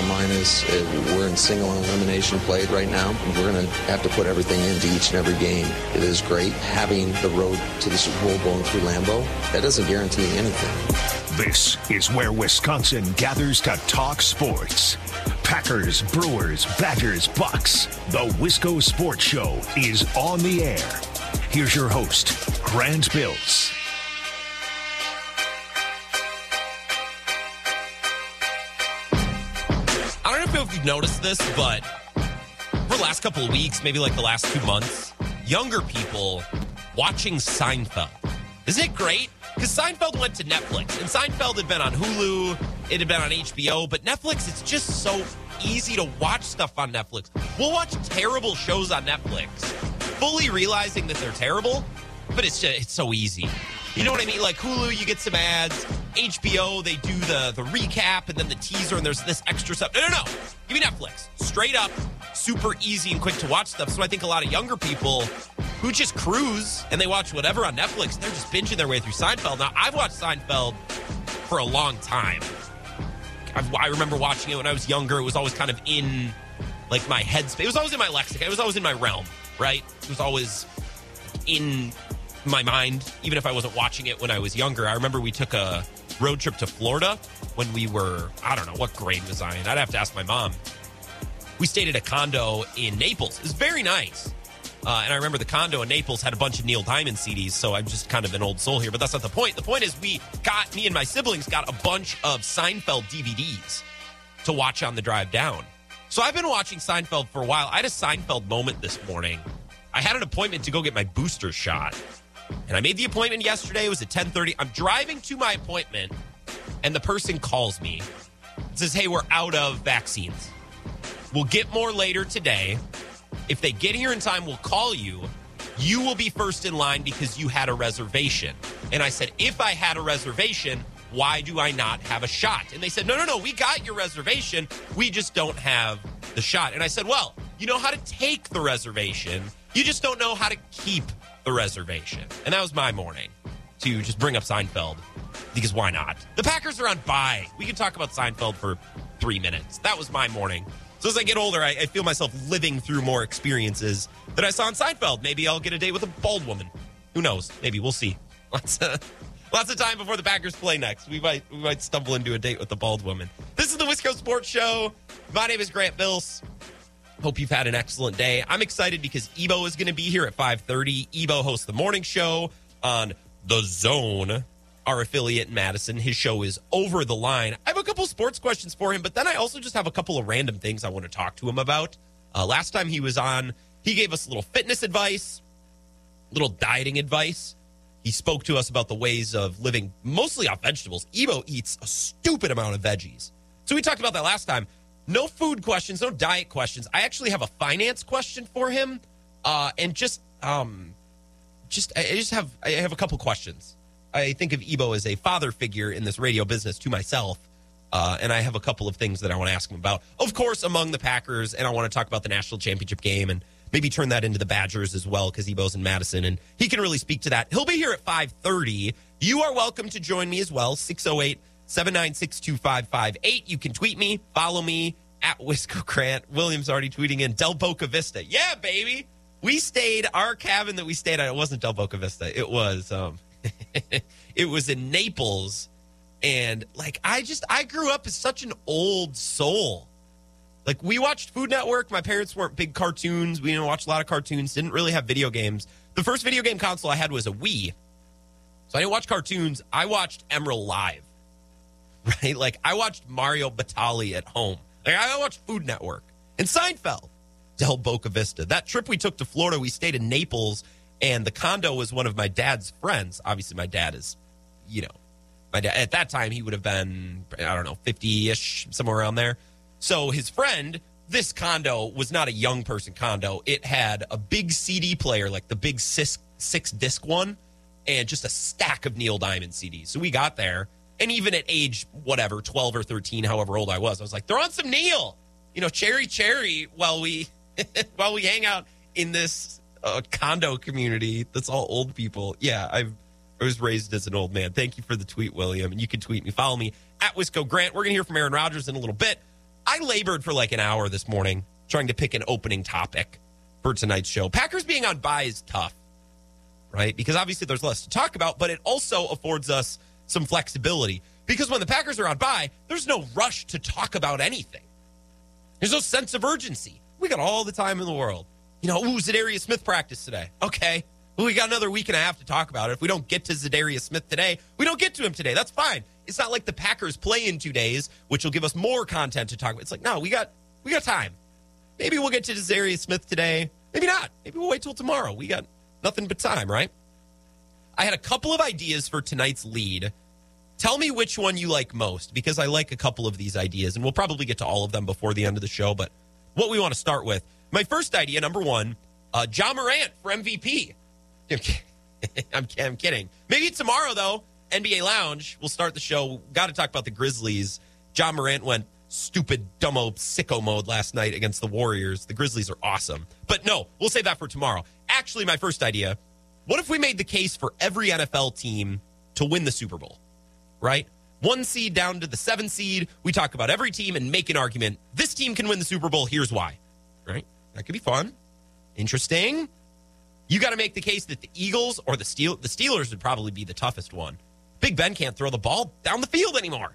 bottom line is uh, we're in single elimination play right now. We're going to have to put everything into each and every game. It is great having the road to the Super Bowl going through Lambeau. That doesn't guarantee anything. This is where Wisconsin gathers to talk sports. Packers, Brewers, Badgers, Bucks. The Wisco Sports Show is on the air. Here's your host, Grant Bills. Noticed this, but for the last couple of weeks, maybe like the last two months, younger people watching Seinfeld. Isn't it great? Because Seinfeld went to Netflix, and Seinfeld had been on Hulu, it had been on HBO, but Netflix, it's just so easy to watch stuff on Netflix. We'll watch terrible shows on Netflix, fully realizing that they're terrible, but it's just, it's so easy. You know what I mean? Like Hulu, you get some ads. HBO, they do the the recap and then the teaser, and there's this extra stuff. No, no, no. Give me Netflix. Straight up, super easy and quick to watch stuff. So I think a lot of younger people who just cruise and they watch whatever on Netflix, they're just binging their way through Seinfeld. Now, I've watched Seinfeld for a long time. I've, I remember watching it when I was younger. It was always kind of in like my headspace. It was always in my lexicon. It was always in my realm, right? It was always in my mind, even if I wasn't watching it when I was younger. I remember we took a road trip to Florida when we were, I don't know, what grade was I in? I'd have to ask my mom. We stayed at a condo in Naples. It was very nice. Uh, and I remember the condo in Naples had a bunch of Neil Diamond CDs, so I'm just kind of an old soul here, but that's not the point. The point is, we got, me and my siblings got a bunch of Seinfeld DVDs to watch on the drive down. So I've been watching Seinfeld for a while. I had a Seinfeld moment this morning. I had an appointment to go get my booster shot. And I made the appointment yesterday. It was at 10:30. I'm driving to my appointment and the person calls me. Says, "Hey, we're out of vaccines. We'll get more later today. If they get here in time, we'll call you. You will be first in line because you had a reservation." And I said, "If I had a reservation, why do I not have a shot?" And they said, "No, no, no. We got your reservation. We just don't have the shot." And I said, "Well, you know how to take the reservation. You just don't know how to keep the reservation. And that was my morning to just bring up Seinfeld because why not? The Packers are on bye. We can talk about Seinfeld for three minutes. That was my morning. So as I get older, I, I feel myself living through more experiences that I saw in Seinfeld. Maybe I'll get a date with a bald woman. Who knows? Maybe we'll see. Lots of, lots of time before the Packers play next. We might we might stumble into a date with a bald woman. This is the Wisco Sports Show. My name is Grant Bills. Hope you've had an excellent day. I'm excited because Ebo is going to be here at 5:30. Ebo hosts the morning show on The Zone, our affiliate in Madison. His show is Over the Line. I have a couple sports questions for him, but then I also just have a couple of random things I want to talk to him about. Uh, last time he was on, he gave us a little fitness advice, little dieting advice. He spoke to us about the ways of living mostly off vegetables. Ebo eats a stupid amount of veggies. So we talked about that last time. No food questions, no diet questions. I actually have a finance question for him, uh, and just um, just I just have I have a couple questions. I think of Ebo as a father figure in this radio business to myself, uh, and I have a couple of things that I want to ask him about. Of course, among the Packers, and I want to talk about the national championship game and maybe turn that into the Badgers as well because Ebo's in Madison and he can really speak to that. He'll be here at five thirty. You are welcome to join me as well. 608 796 2558. You can tweet me, follow me at Wisco Grant. Williams already tweeting in Del Boca Vista. Yeah, baby. We stayed, our cabin that we stayed at, it wasn't Del Boca Vista. It was, um, it was in Naples. And like, I just, I grew up as such an old soul. Like, we watched Food Network. My parents weren't big cartoons. We didn't watch a lot of cartoons, didn't really have video games. The first video game console I had was a Wii. So I didn't watch cartoons. I watched Emeril Live right? Like I watched Mario Batali at home. Like I watched Food Network and Seinfeld. Del Boca Vista. That trip we took to Florida, we stayed in Naples, and the condo was one of my dad's friends. Obviously, my dad is, you know, my dad at that time he would have been I don't know fifty ish somewhere around there. So his friend, this condo was not a young person condo. It had a big CD player, like the big six six disc one, and just a stack of Neil Diamond CDs. So we got there and even at age whatever, 12 or 13, however old I was, I was like, throw on some Neil, you know, cherry cherry while we while we hang out in this uh, condo community that's all old people. Yeah, I've I was raised as an old man. Thank you for the tweet, William. And you can tweet me, follow me at Wisco Grant. We're gonna hear from Aaron Rodgers in a little bit. I labored for like an hour this morning trying to pick an opening topic for tonight's show. Packers being on bye is tough, right? Because obviously there's less to talk about, but it also affords us some flexibility. Because when the Packers are on bye, there's no rush to talk about anything. There's no sense of urgency. We got all the time in the world. You know, ooh, Za'Darius Smith practice today. Okay. Well, we got another week and a half to talk about it. If we don't get to Za'Darius Smith today, we don't get to him today. That's fine. It's not like the Packers play in two days, which will give us more content to talk about. It's like, no, we got we got time. Maybe we'll get to Za'Darius Smith today. Maybe not. Maybe we'll wait till tomorrow. We got nothing but time, right? I had a couple of ideas for tonight's lead. Tell me which one you like most because I like a couple of these ideas, and we'll probably get to all of them before the end of the show. But what we want to start with, my first idea, number one, uh, Ja Morant for MVP. I'm, I'm kidding. Maybe tomorrow, though, NBA Lounge, we'll start the show. Got to talk about the Grizzlies. Ja Morant went stupid, dumbo, sicko mode last night against the Warriors. The Grizzlies are awesome. But no, we'll save that for tomorrow. Actually, my first idea what if we made the case for every NFL team to win the Super Bowl? Right? One seed down to the seven seed. We talk about every team and make an argument. This team can win the Super Bowl. Here's why. Right? That could be fun. Interesting. You got to make the case that the Eagles or the Steel the Steelers would probably be the toughest one. Big Ben can't throw the ball down the field anymore.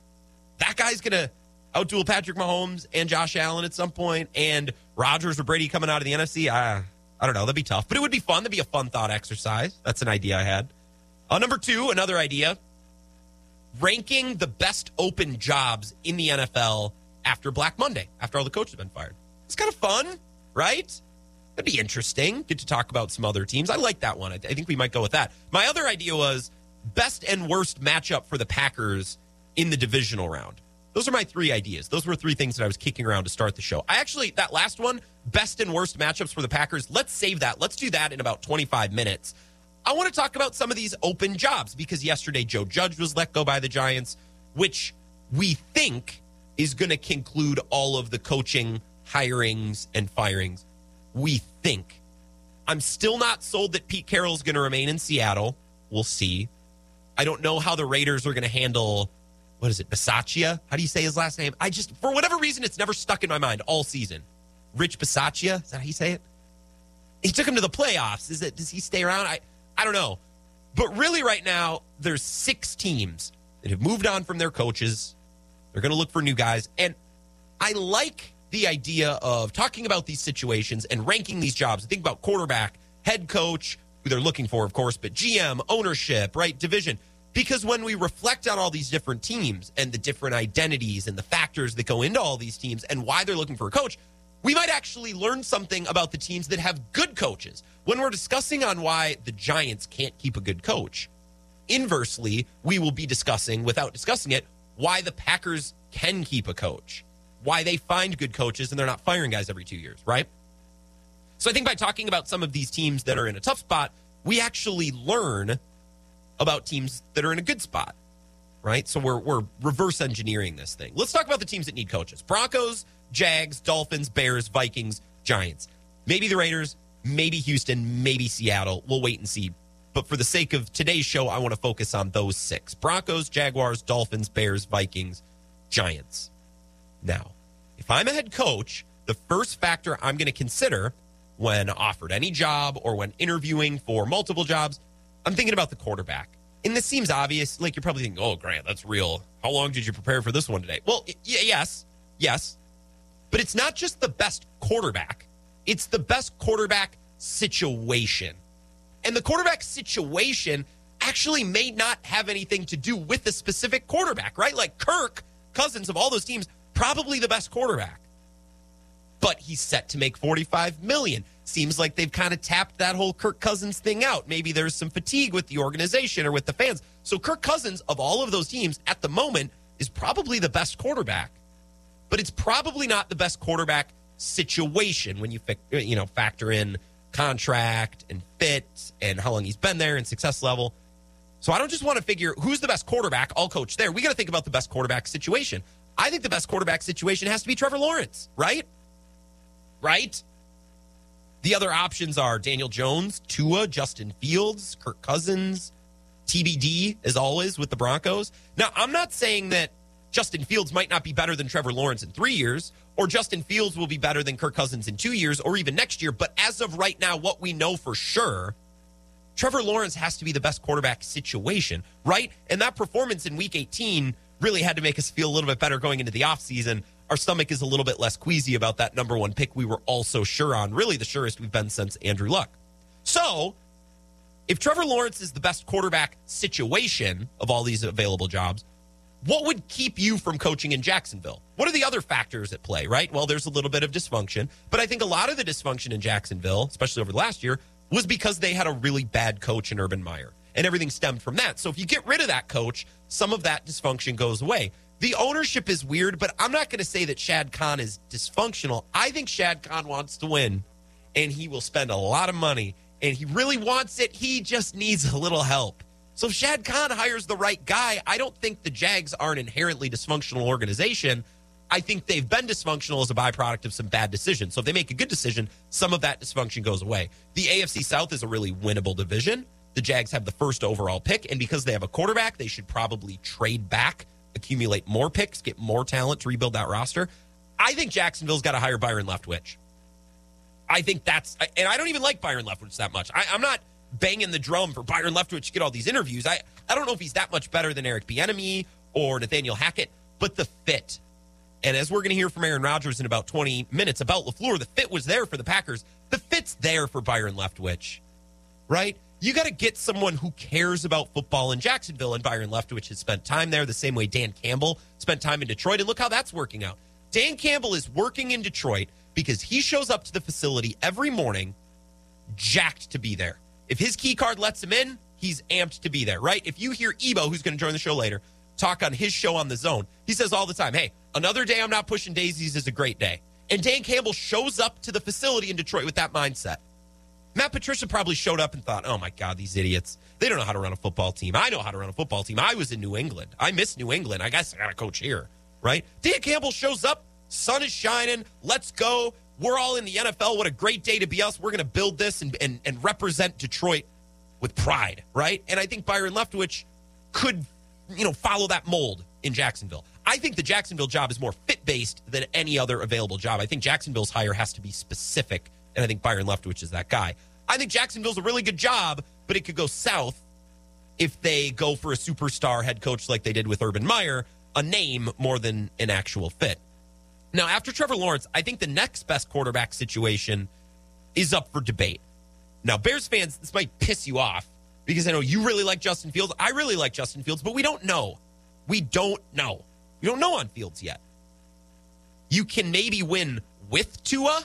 That guy's to outduel Patrick Mahomes and Josh Allen at some point, and Rodgers or Brady coming out of the NFC. I, ah, I don't know. That'd be tough, but it would be fun. That'd be a fun thought exercise. That's an idea I had. Uh, number two, another idea ranking the best open jobs in the NFL after Black Monday, after all the coaches have been fired. It's kind of fun, right? That'd be interesting. Get to talk about some other teams. I like that one. I, I think we might go with that. My other idea was best and worst matchup for the Packers in the divisional round. Those are my three ideas. Those were three things that I was kicking around to start the show. I actually, that last one, best and worst matchups for the Packers, let's save that. Let's do that in about 25 minutes. I want to talk about some of these open jobs because yesterday Joe Judge was let go by the Giants, which we think is going to conclude all of the coaching hirings and firings. We think. I'm still not sold that Pete Carroll's going to remain in Seattle. We'll see. I don't know how the Raiders are going to handle what is it, Bisaccia? How do you say his last name? I just, for whatever reason, it's never stuck in my mind all season. Rich Bisaccia? Is that how you say it? He took him to the playoffs. Is it, does he stay around? I, I don't know. But really, right now, there's six teams that have moved on from their coaches. They're going to look for new guys. And I like the idea of talking about these situations and ranking these jobs. Think about quarterback, head coach, who they're looking for, of course, but GM, ownership, right? Division. Because when we reflect on all these different teams and the different identities and the factors that go into all these teams and why they're looking for a coach, we might actually learn something about the teams that have good coaches. When we're discussing on why the Giants can't keep a good coach, inversely, we will be discussing, without discussing it, why the Packers can keep a coach, why they find good coaches and they're not firing guys every two years, right? So I think by talking about some of these teams that are in a tough spot, we actually learn about teams that are in a good spot, right? So we're, we're reverse engineering this thing. Let's talk about the teams that need coaches Broncos, Jags, Dolphins, Bears, Vikings, Giants. Maybe the Raiders, maybe Houston, maybe Seattle. We'll wait and see. But for the sake of today's show, I want to focus on those six Broncos, Jaguars, Dolphins, Bears, Vikings, Giants. Now, if I'm a head coach, the first factor I'm going to consider when offered any job or when interviewing for multiple jobs, I'm thinking about the quarterback. And this seems obvious. Like you're probably thinking, oh, Grant, that's real. How long did you prepare for this one today? Well, y- yes, yes. But it's not just the best quarterback, it's the best quarterback situation. And the quarterback situation actually may not have anything to do with the specific quarterback, right? Like Kirk Cousins of all those teams, probably the best quarterback. But he's set to make 45 million. Seems like they've kind of tapped that whole Kirk Cousins thing out. Maybe there's some fatigue with the organization or with the fans. So Kirk Cousins of all of those teams at the moment is probably the best quarterback. But it's probably not the best quarterback situation when you you know factor in contract and fit and how long he's been there and success level. So I don't just want to figure who's the best quarterback, I'll coach there. We got to think about the best quarterback situation. I think the best quarterback situation has to be Trevor Lawrence, right? Right? The other options are Daniel Jones, Tua, Justin Fields, Kirk Cousins, TBD, as always, with the Broncos. Now, I'm not saying that Justin Fields might not be better than Trevor Lawrence in three years, or Justin Fields will be better than Kirk Cousins in two years, or even next year. But as of right now, what we know for sure, Trevor Lawrence has to be the best quarterback situation, right? And that performance in week 18 really had to make us feel a little bit better going into the offseason. Our stomach is a little bit less queasy about that number one pick we were also sure on, really the surest we've been since Andrew Luck. So, if Trevor Lawrence is the best quarterback situation of all these available jobs, what would keep you from coaching in Jacksonville? What are the other factors at play, right? Well, there's a little bit of dysfunction, but I think a lot of the dysfunction in Jacksonville, especially over the last year, was because they had a really bad coach in Urban Meyer, and everything stemmed from that. So if you get rid of that coach, some of that dysfunction goes away. The ownership is weird, but I'm not going to say that Shad Khan is dysfunctional. I think Shad Khan wants to win, and he will spend a lot of money, and he really wants it. He just needs a little help. So if Shad Khan hires the right guy, I don't think the Jags are an inherently dysfunctional organization. I think they've been dysfunctional as a byproduct of some bad decisions. So if they make a good decision, some of that dysfunction goes away. The AFC South is a really winnable division. The Jags have the first overall pick, and because they have a quarterback, they should probably trade back, accumulate more picks, get more talent to rebuild that roster. I think Jacksonville's got to hire Byron Leftwich. I think that's, and I don't even like Byron Leftwich that much. I, am not banging the drum for Byron Leftwich to get all these interviews. I, I don't know if he's that much better than Eric Bieniemy or Nathaniel Hackett, but the fit. And as we're going to hear from Aaron Rodgers in about 20 minutes about LaFleur, the fit was there for the Packers. The fit's there for Byron Leftwich, right? You got to get someone who cares about football in Jacksonville, and Byron Leftwich has spent time there the same way Dan Campbell spent time in Detroit. And look how that's working out. Dan Campbell is working in Detroit because he shows up to the facility every morning jacked to be there. If his key card lets him in, he's amped to be there, right? If you hear Ebo, who's going to join the show later, talk on his show on the zone, he says all the time, hey, another day I'm not pushing daisies is a great day. And Dan Campbell shows up to the facility in Detroit with that mindset. Matt Patricia probably showed up and thought, oh my God, these idiots. They don't know how to run a football team. I know how to run a football team. I was in New England. I miss New England. I guess I got to coach here, right? Dan Campbell shows up. Sun is shining. Let's go. We're all in the NFL. What a great day to be us. We're going to build this and, and, and represent Detroit with pride, right? And I think Byron Leftwich could, you know, follow that mold in Jacksonville. I think the Jacksonville job is more fit based than any other available job. I think Jacksonville's hire has to be specific, and I think Byron Leftwich is that guy. I think Jacksonville's a really good job, but it could go south if they go for a superstar head coach like they did with Urban Meyer, a name more than an actual fit. Now, after Trevor Lawrence, I think the next best quarterback situation is up for debate. Now, Bears fans, this might piss you off because I know you really like Justin Fields. I really like Justin Fields, but we don't know. We don't know. We don't know on Fields yet. You can maybe win with Tua.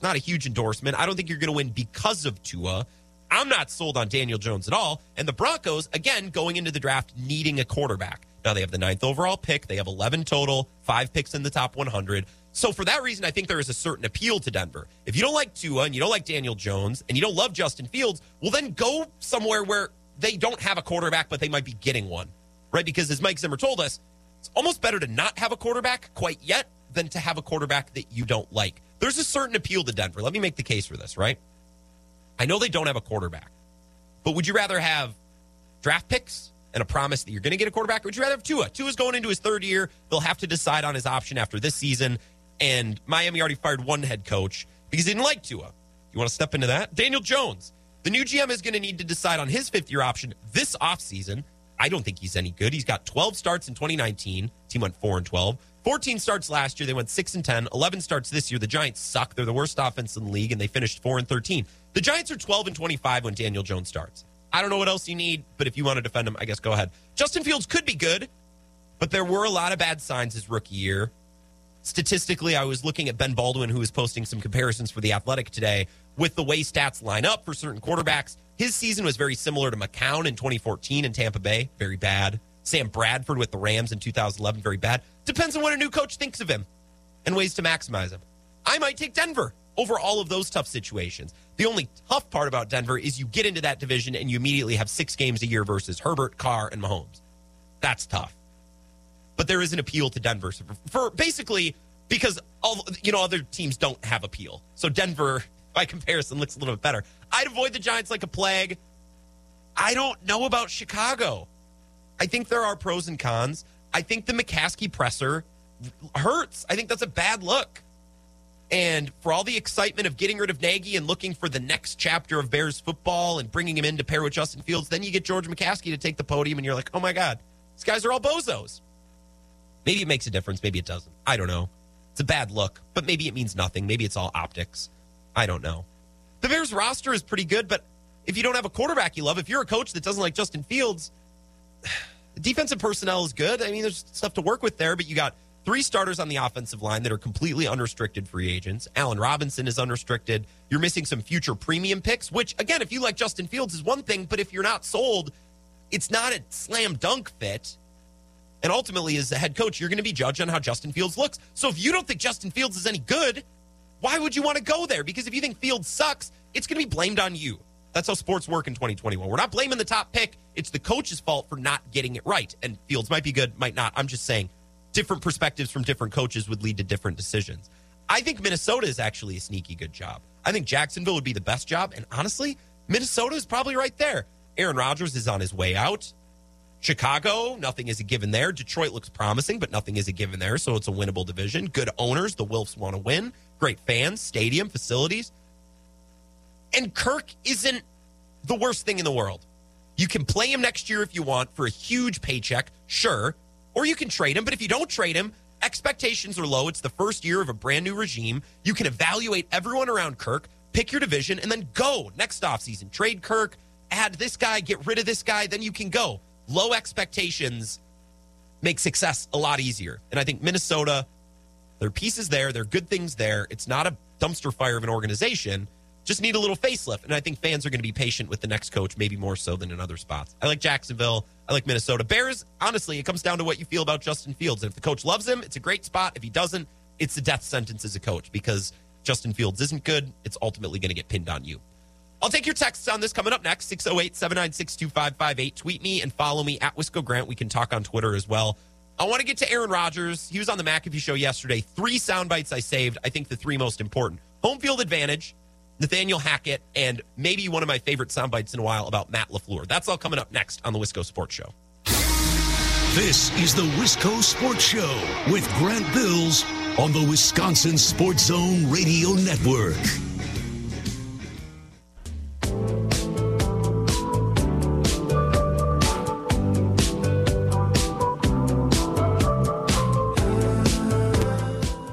It's not a huge endorsement. I don't think you're going to win because of Tua. I'm not sold on Daniel Jones at all. And the Broncos, again, going into the draft needing a quarterback. Now they have the ninth overall pick. They have 11 total, five picks in the top 100. So for that reason, I think there is a certain appeal to Denver. If you don't like Tua and you don't like Daniel Jones and you don't love Justin Fields, well, then go somewhere where they don't have a quarterback, but they might be getting one, right? Because as Mike Zimmer told us, it's almost better to not have a quarterback quite yet than to have a quarterback that you don't like. There's a certain appeal to Denver. Let me make the case for this, right? I know they don't have a quarterback, but would you rather have draft picks and a promise that you're going to get a quarterback? Or would you rather have Tua? Tua's going into his third year. They'll have to decide on his option after this season. And Miami already fired one head coach because he didn't like Tua. You want to step into that? Daniel Jones. The new GM is going to need to decide on his fifth year option this offseason. I don't think he's any good. He's got 12 starts in 2019. Team went 4 and 12. 14 starts last year. They went 6 and 10. 11 starts this year. The Giants suck. They're the worst offense in the league, and they finished 4 and 13. The Giants are 12 and 25 when Daniel Jones starts. I don't know what else you need, but if you want to defend him, I guess go ahead. Justin Fields could be good, but there were a lot of bad signs his rookie year. Statistically, I was looking at Ben Baldwin, who was posting some comparisons for The Athletic today with the way stats line up for certain quarterbacks. His season was very similar to McCown in 2014 in Tampa Bay, very bad. Sam Bradford with the Rams in 2011, very bad. Depends on what a new coach thinks of him and ways to maximize him. I might take Denver over all of those tough situations. The only tough part about Denver is you get into that division and you immediately have six games a year versus Herbert, Carr, and Mahomes. That's tough. But there is an appeal to Denver for, for basically because all you know other teams don't have appeal. So Denver, by comparison, looks a little bit better. I'd avoid the Giants like a plague. I don't know about Chicago. I think there are pros and cons. I think the McCaskey presser hurts. I think that's a bad look. And for all the excitement of getting rid of Nagy and looking for the next chapter of Bears football and bringing him in to pair with Justin Fields, then you get George McCaskey to take the podium and you're like, oh my God, these guys are all bozos. Maybe it makes a difference. Maybe it doesn't. I don't know. It's a bad look, but maybe it means nothing. Maybe it's all optics. I don't know. The Bears roster is pretty good, but if you don't have a quarterback you love, if you're a coach that doesn't like Justin Fields, defensive personnel is good. I mean, there's stuff to work with there, but you got three starters on the offensive line that are completely unrestricted free agents. Allen Robinson is unrestricted. You're missing some future premium picks, which, again, if you like Justin Fields, is one thing, but if you're not sold, it's not a slam dunk fit. And ultimately, as the head coach, you're going to be judged on how Justin Fields looks. So if you don't think Justin Fields is any good, why would you want to go there? Because if you think Fields sucks, it's going to be blamed on you. That's how sports work in 2021. We're not blaming the top pick. It's the coach's fault for not getting it right. And Fields might be good, might not. I'm just saying different perspectives from different coaches would lead to different decisions. I think Minnesota is actually a sneaky good job. I think Jacksonville would be the best job. And honestly, Minnesota is probably right there. Aaron Rodgers is on his way out. Chicago, nothing is a given there. Detroit looks promising, but nothing is a given there. So it's a winnable division. Good owners. The Wolves want to win. Great fans, stadium, facilities. And Kirk isn't the worst thing in the world. You can play him next year if you want for a huge paycheck, sure. Or you can trade him. But if you don't trade him, expectations are low. It's the first year of a brand new regime. You can evaluate everyone around Kirk, pick your division, and then go next offseason. Trade Kirk, add this guy, get rid of this guy, then you can go low expectations make success a lot easier. And I think Minnesota, their pieces there, their good things there. It's not a dumpster fire of an organization. Just need a little facelift. And I think fans are going to be patient with the next coach, maybe more so than in other spots. I like Jacksonville. I like Minnesota. Bears, honestly, it comes down to what you feel about Justin Fields. And if the coach loves him, it's a great spot. If he doesn't, it's a death sentence as a coach because Justin Fields isn't good. It's ultimately going to get pinned on you. I'll take your texts on this coming up next 608 796 2558. Tweet me and follow me at Wisco Grant. We can talk on Twitter as well. I want to get to Aaron Rodgers. He was on the McAfee show yesterday. Three sound bites I saved. I think the three most important home field advantage, Nathaniel Hackett, and maybe one of my favorite sound bites in a while about Matt LaFleur. That's all coming up next on the Wisco Sports Show. This is the Wisco Sports Show with Grant Bills on the Wisconsin Sports Zone Radio Network.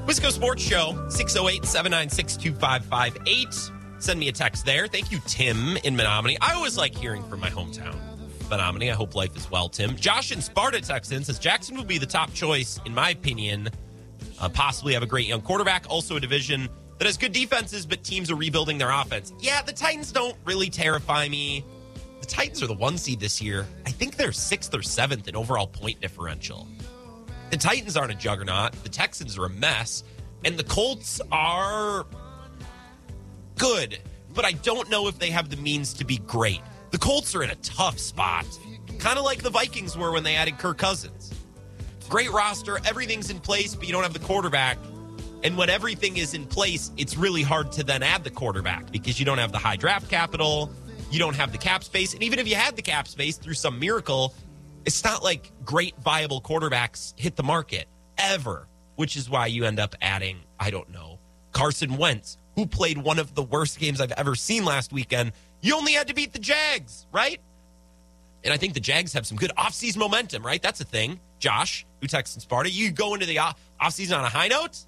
Wisco Sports Show, 608 796 2558. Send me a text there. Thank you, Tim in Menominee. I always like hearing from my hometown, Menominee. I hope life is well, Tim. Josh in Sparta texts in says Jackson will be the top choice, in my opinion. Uh, possibly have a great young quarterback, also a division that has good defenses, but teams are rebuilding their offense. Yeah, the Titans don't really terrify me. The Titans are the one seed this year. I think they're sixth or seventh in overall point differential. The Titans aren't a juggernaut. The Texans are a mess. And the Colts are good, but I don't know if they have the means to be great. The Colts are in a tough spot, kind of like the Vikings were when they added Kirk Cousins. Great roster, everything's in place, but you don't have the quarterback. And when everything is in place, it's really hard to then add the quarterback because you don't have the high draft capital, you don't have the cap space. And even if you had the cap space through some miracle, it's not like great viable quarterbacks hit the market ever, which is why you end up adding, I don't know, Carson Wentz, who played one of the worst games I've ever seen last weekend. You only had to beat the Jags, right? And I think the Jags have some good offseason momentum, right? That's a thing. Josh, who texts in Sparta, you go into the offseason on a high note?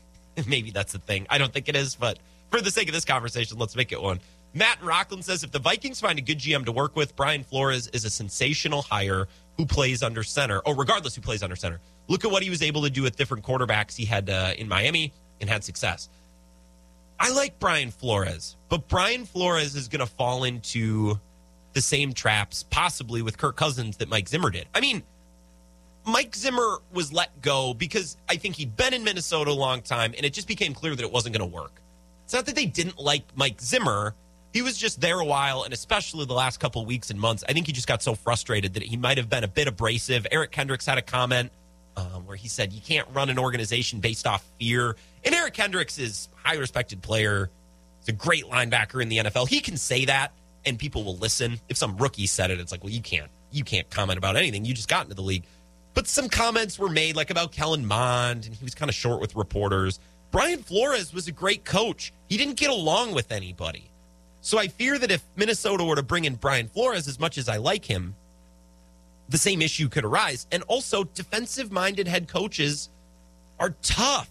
Maybe that's the thing. I don't think it is, but for the sake of this conversation, let's make it one. Matt Rockland says if the Vikings find a good GM to work with, Brian Flores is a sensational hire who plays under center, or regardless who plays under center. Look at what he was able to do with different quarterbacks he had uh, in Miami and had success. I like Brian Flores, but Brian Flores is going to fall into the same traps, possibly with Kirk Cousins, that Mike Zimmer did. I mean, Mike Zimmer was let go because I think he'd been in Minnesota a long time, and it just became clear that it wasn't going to work. It's not that they didn't like Mike Zimmer. He was just there a while, and especially the last couple weeks and months, I think he just got so frustrated that he might have been a bit abrasive. Eric Kendricks had a comment um, where he said, You can't run an organization based off fear. And Eric Kendricks is a high respected player. He's a great linebacker in the NFL. He can say that, and people will listen. If some rookie said it, it's like, Well, you can't. You can't comment about anything. You just got into the league. But some comments were made, like about Kellen Mond, and he was kind of short with reporters. Brian Flores was a great coach. He didn't get along with anybody. So I fear that if Minnesota were to bring in Brian Flores, as much as I like him, the same issue could arise. And also, defensive minded head coaches are tough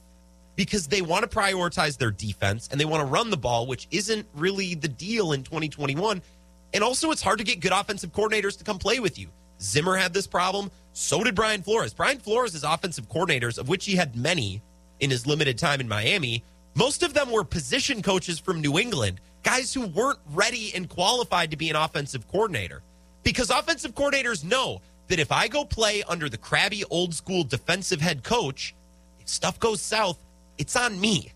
because they want to prioritize their defense and they want to run the ball, which isn't really the deal in 2021. And also, it's hard to get good offensive coordinators to come play with you. Zimmer had this problem. So did Brian Flores. Brian Flores offensive coordinators, of which he had many in his limited time in Miami. Most of them were position coaches from New England, guys who weren't ready and qualified to be an offensive coordinator. Because offensive coordinators know that if I go play under the crabby old school defensive head coach, if stuff goes south, it's on me.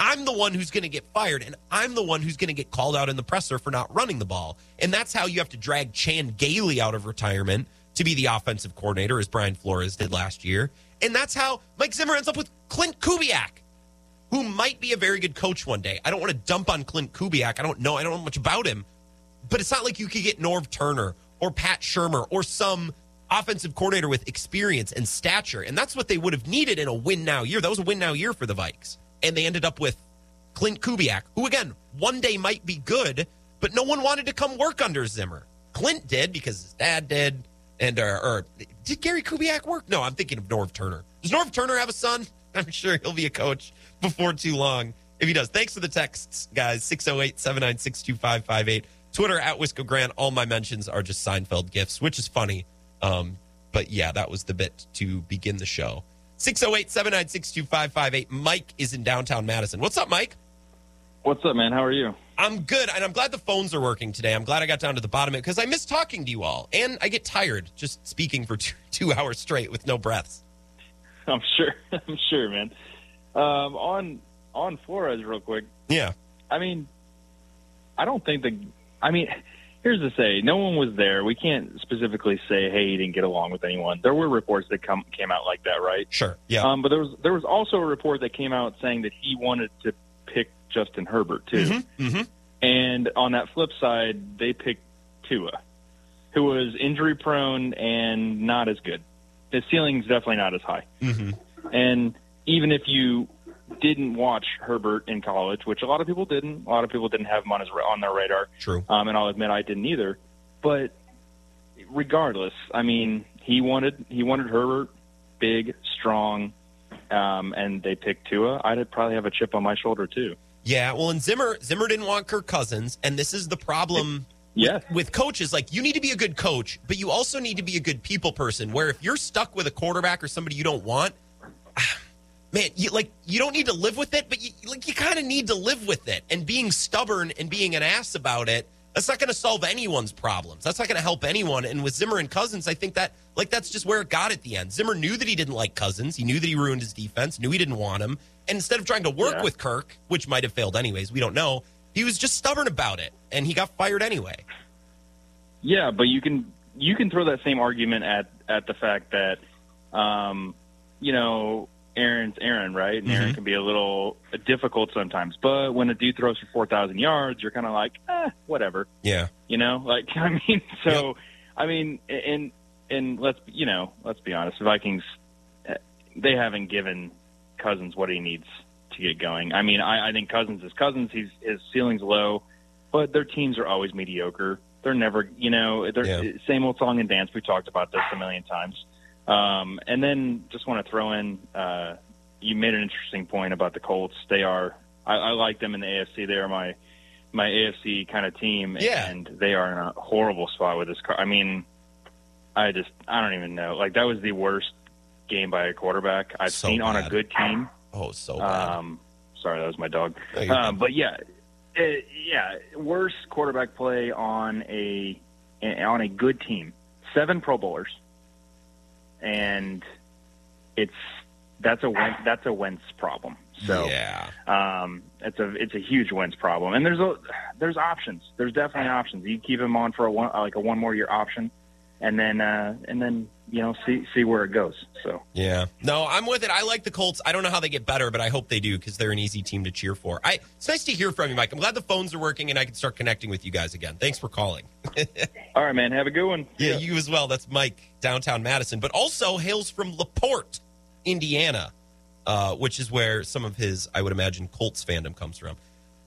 I'm the one who's going to get fired, and I'm the one who's going to get called out in the presser for not running the ball. And that's how you have to drag Chan Gailey out of retirement to be the offensive coordinator, as Brian Flores did last year. And that's how Mike Zimmer ends up with Klint Kubiak, who might be a very good coach one day. I don't want to dump on Klint Kubiak. I don't know. I don't know much about him. But it's not like you could get Norv Turner or Pat Shurmur or some offensive coordinator with experience and stature. And that's what they would have needed in a win now year. That was a win now year for the Vikes and they ended up with Klint Kubiak, who again one day might be good, but no one wanted to come work under Zimmer. Klint did because his dad did, and uh, or did Gary Kubiak work? No, I'm thinking of Norv Turner. Does Norv Turner have a son? I'm sure he'll be a coach before too long if he does. Thanks for the texts, guys. 608 796 2558. Twitter at Wisco Grant. All my mentions are just Seinfeld gifts, which is funny. Um, but yeah, that was the bit to begin the show. 608 796 2558. Mike is in downtown Madison. What's up, Mike? What's up, man? How are you? I'm good, and I'm glad the phones are working today. I'm glad I got down to the bottom of it because I miss talking to you all, and I get tired just speaking for two, two hours straight with no breaths. I'm sure. I'm sure, man. Um, on on Flores, real quick. Yeah. I mean, I don't think the. I mean, here's the say: no one was there. We can't specifically say, "Hey, he didn't get along with anyone." There were reports that come came out like that, right? Sure. Yeah. Um, but there was there was also a report that came out saying that he wanted to pick Justin Herbert too. Mm-hmm. Mm-hmm. And on that flip side, they picked Tua, who was injury prone and not as good. His ceiling's definitely not as high. Mm-hmm. And even if you didn't watch Herbert in college, which a lot of people didn't, a lot of people didn't have him on his on their radar. True. Um, and I'll admit I didn't either. But regardless, I mean, he wanted he wanted Herbert, big, strong, um, and they picked Tua. I'd probably have a chip on my shoulder too. Yeah, well, and Zimmer Zimmer didn't want Kirk Cousins, and this is the problem. Yeah. With, with coaches, like you need to be a good coach, but you also need to be a good people person. Where if you're stuck with a quarterback or somebody you don't want, man, you like you don't need to live with it, but you like you kind of need to live with it. And being stubborn and being an ass about it, that's not going to solve anyone's problems. That's not going to help anyone. And with Zimmer and Cousins, I think that like that's just where it got at the end. Zimmer knew that he didn't like Cousins. He knew that he ruined his defense. Knew he didn't want him. And instead of trying to work Yeah. with Kirk, which might have failed anyways, we don't know. He was just stubborn about it, and he got fired anyway. Yeah, but you can you can throw that same argument at at the fact that um, you know Aaron's Aaron, right? And Aaron Mhm. can be a little difficult sometimes. But when a dude throws for four thousand yards, you're kind of like, eh, whatever. Yeah. You know, like I mean, so I mean, and and let's you know, let's be honest, the Vikings eh, they haven't given Cousins what he needs to get going. I mean, I, I think Cousins is Cousins. He's his ceiling's low, but their teams are always mediocre. They're never, you know, they're Yeah. same old song and dance. We talked about this a million times. Um, and then just want to throw in, uh, you made an interesting point about the Colts. They are, I, I like them in the AFC. They are my my AFC kind of team, Yeah. and they are in a horrible spot with this car. I mean, I just, I don't even know. Like that was the worst game by a quarterback I've So seen on a good team. Oh, so bad. Um, sorry, that was my dog. Um, good. but yeah, it, yeah, worst quarterback play on a on a good team. Seven Pro Bowlers, and it's that's a Wentz, that's a Wentz problem. So yeah. um, it's a it's a huge Wentz problem, and there's a there's options. There's definitely options. You keep him on for a one like a one more year option. And then uh, and then you know see see where it goes. So Yeah. No, I'm with it. I like the Colts. I don't know how they get better, but I hope they do because they're an easy team to cheer for. I it's nice to hear from you, Mike. I'm glad the phones are working and I can start connecting with you guys again. Thanks for calling. all right, man, have a good one. Yeah, you as well. That's Mike, downtown Madison, but also hails from LaPorte, Indiana, uh, which is where some of his, I would imagine, Colts fandom comes from.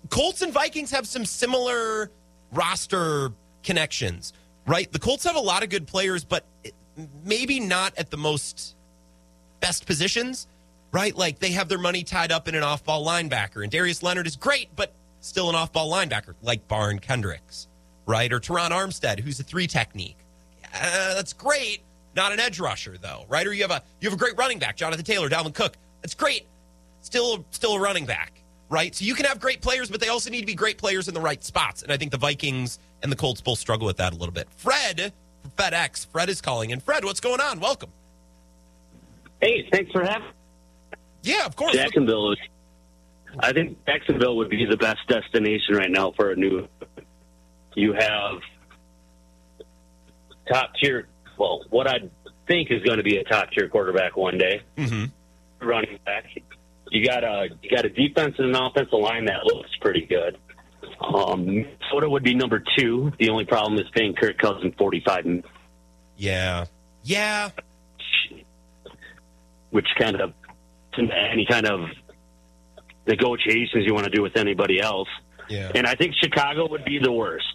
Colts and Vikings have some similar roster connections, right? The Colts have a lot of good players, but maybe not at the most best positions, right? Like they have their money tied up in an off ball linebacker, and Darius Leonard is great, but still an off ball linebacker, like Barn Kendricks, right? Or Teron Armstead, who's a three technique. Uh, that's great. Not an edge rusher though, right? Or you have a you have a great running back, Jonathan Taylor, Dalvin Cook. That's great. Still still a running back, right? So you can have great players, but they also need to be great players in the right spots. And I think the Vikings and the Colts both struggle with that a little bit. Fred from FedEx, Fred is calling. And Fred, what's going on? Welcome. Hey, thanks for having Yeah, of course. Jacksonville. Is, I think Jacksonville would be the best destination right now for a new. You have top tier. Well, what I think is going to be a top tier quarterback one day. hmm Running back. You got a you got a defense and an offensive line that looks pretty good. Um, Minnesota would be number two. The only problem is paying Kirk Cousins forty five, Yeah. Yeah. which kind of any kind of negotiations you want to do with anybody else. Yeah. And I think Chicago would be the worst.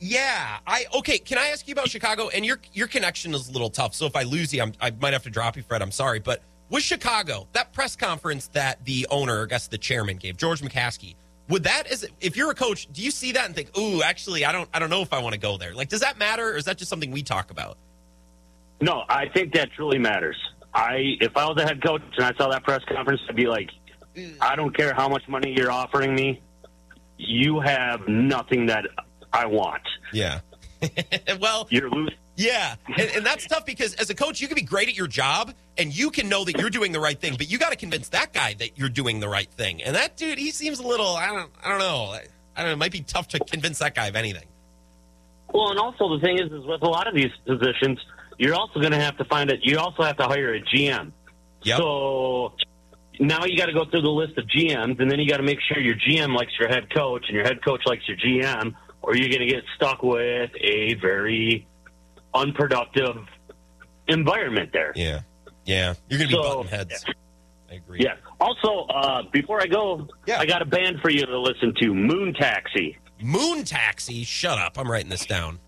Yeah, I okay. Can I ask you about Chicago? And your your connection is a little tough. So if I lose you, I'm, I might have to drop you, Fred. I'm sorry, but with Chicago, that press conference that the owner, I guess the chairman, gave George McCaskey, would that is if you're a coach, do you see that and think, "Ooh, actually, I don't, I don't know if I want to go there." Like, does that matter, or is that just something we talk about? No, I think that truly matters. I if I was a head coach and I saw that press conference, I'd be like, mm. I don't care how much money you're offering me, you have nothing that I want. Yeah. well, You're losing. Yeah, and, and that's tough because as a coach, you can be great at your job and you can know that you're doing the right thing, but you got to convince that guy that you're doing the right thing. And that dude, he seems a little, I don't, I don't know, I, don't know, it might be tough to convince that guy of anything. Well, and also the thing is, is with a lot of these positions, you're also going to have to find it. You also have to hire a GM. Yep. So now you got to go through the list of GMs, and then you got to make sure your GM likes your head coach, and your head coach likes your GM, or you're going to get stuck with a very unproductive environment there. yeah, yeah, you're gonna be So- button heads. I agree. Yeah. Also, uh, before I go, Yeah. I got a band for you to listen to, Moon Taxi. Moon Taxi. Shut up. I'm writing this down.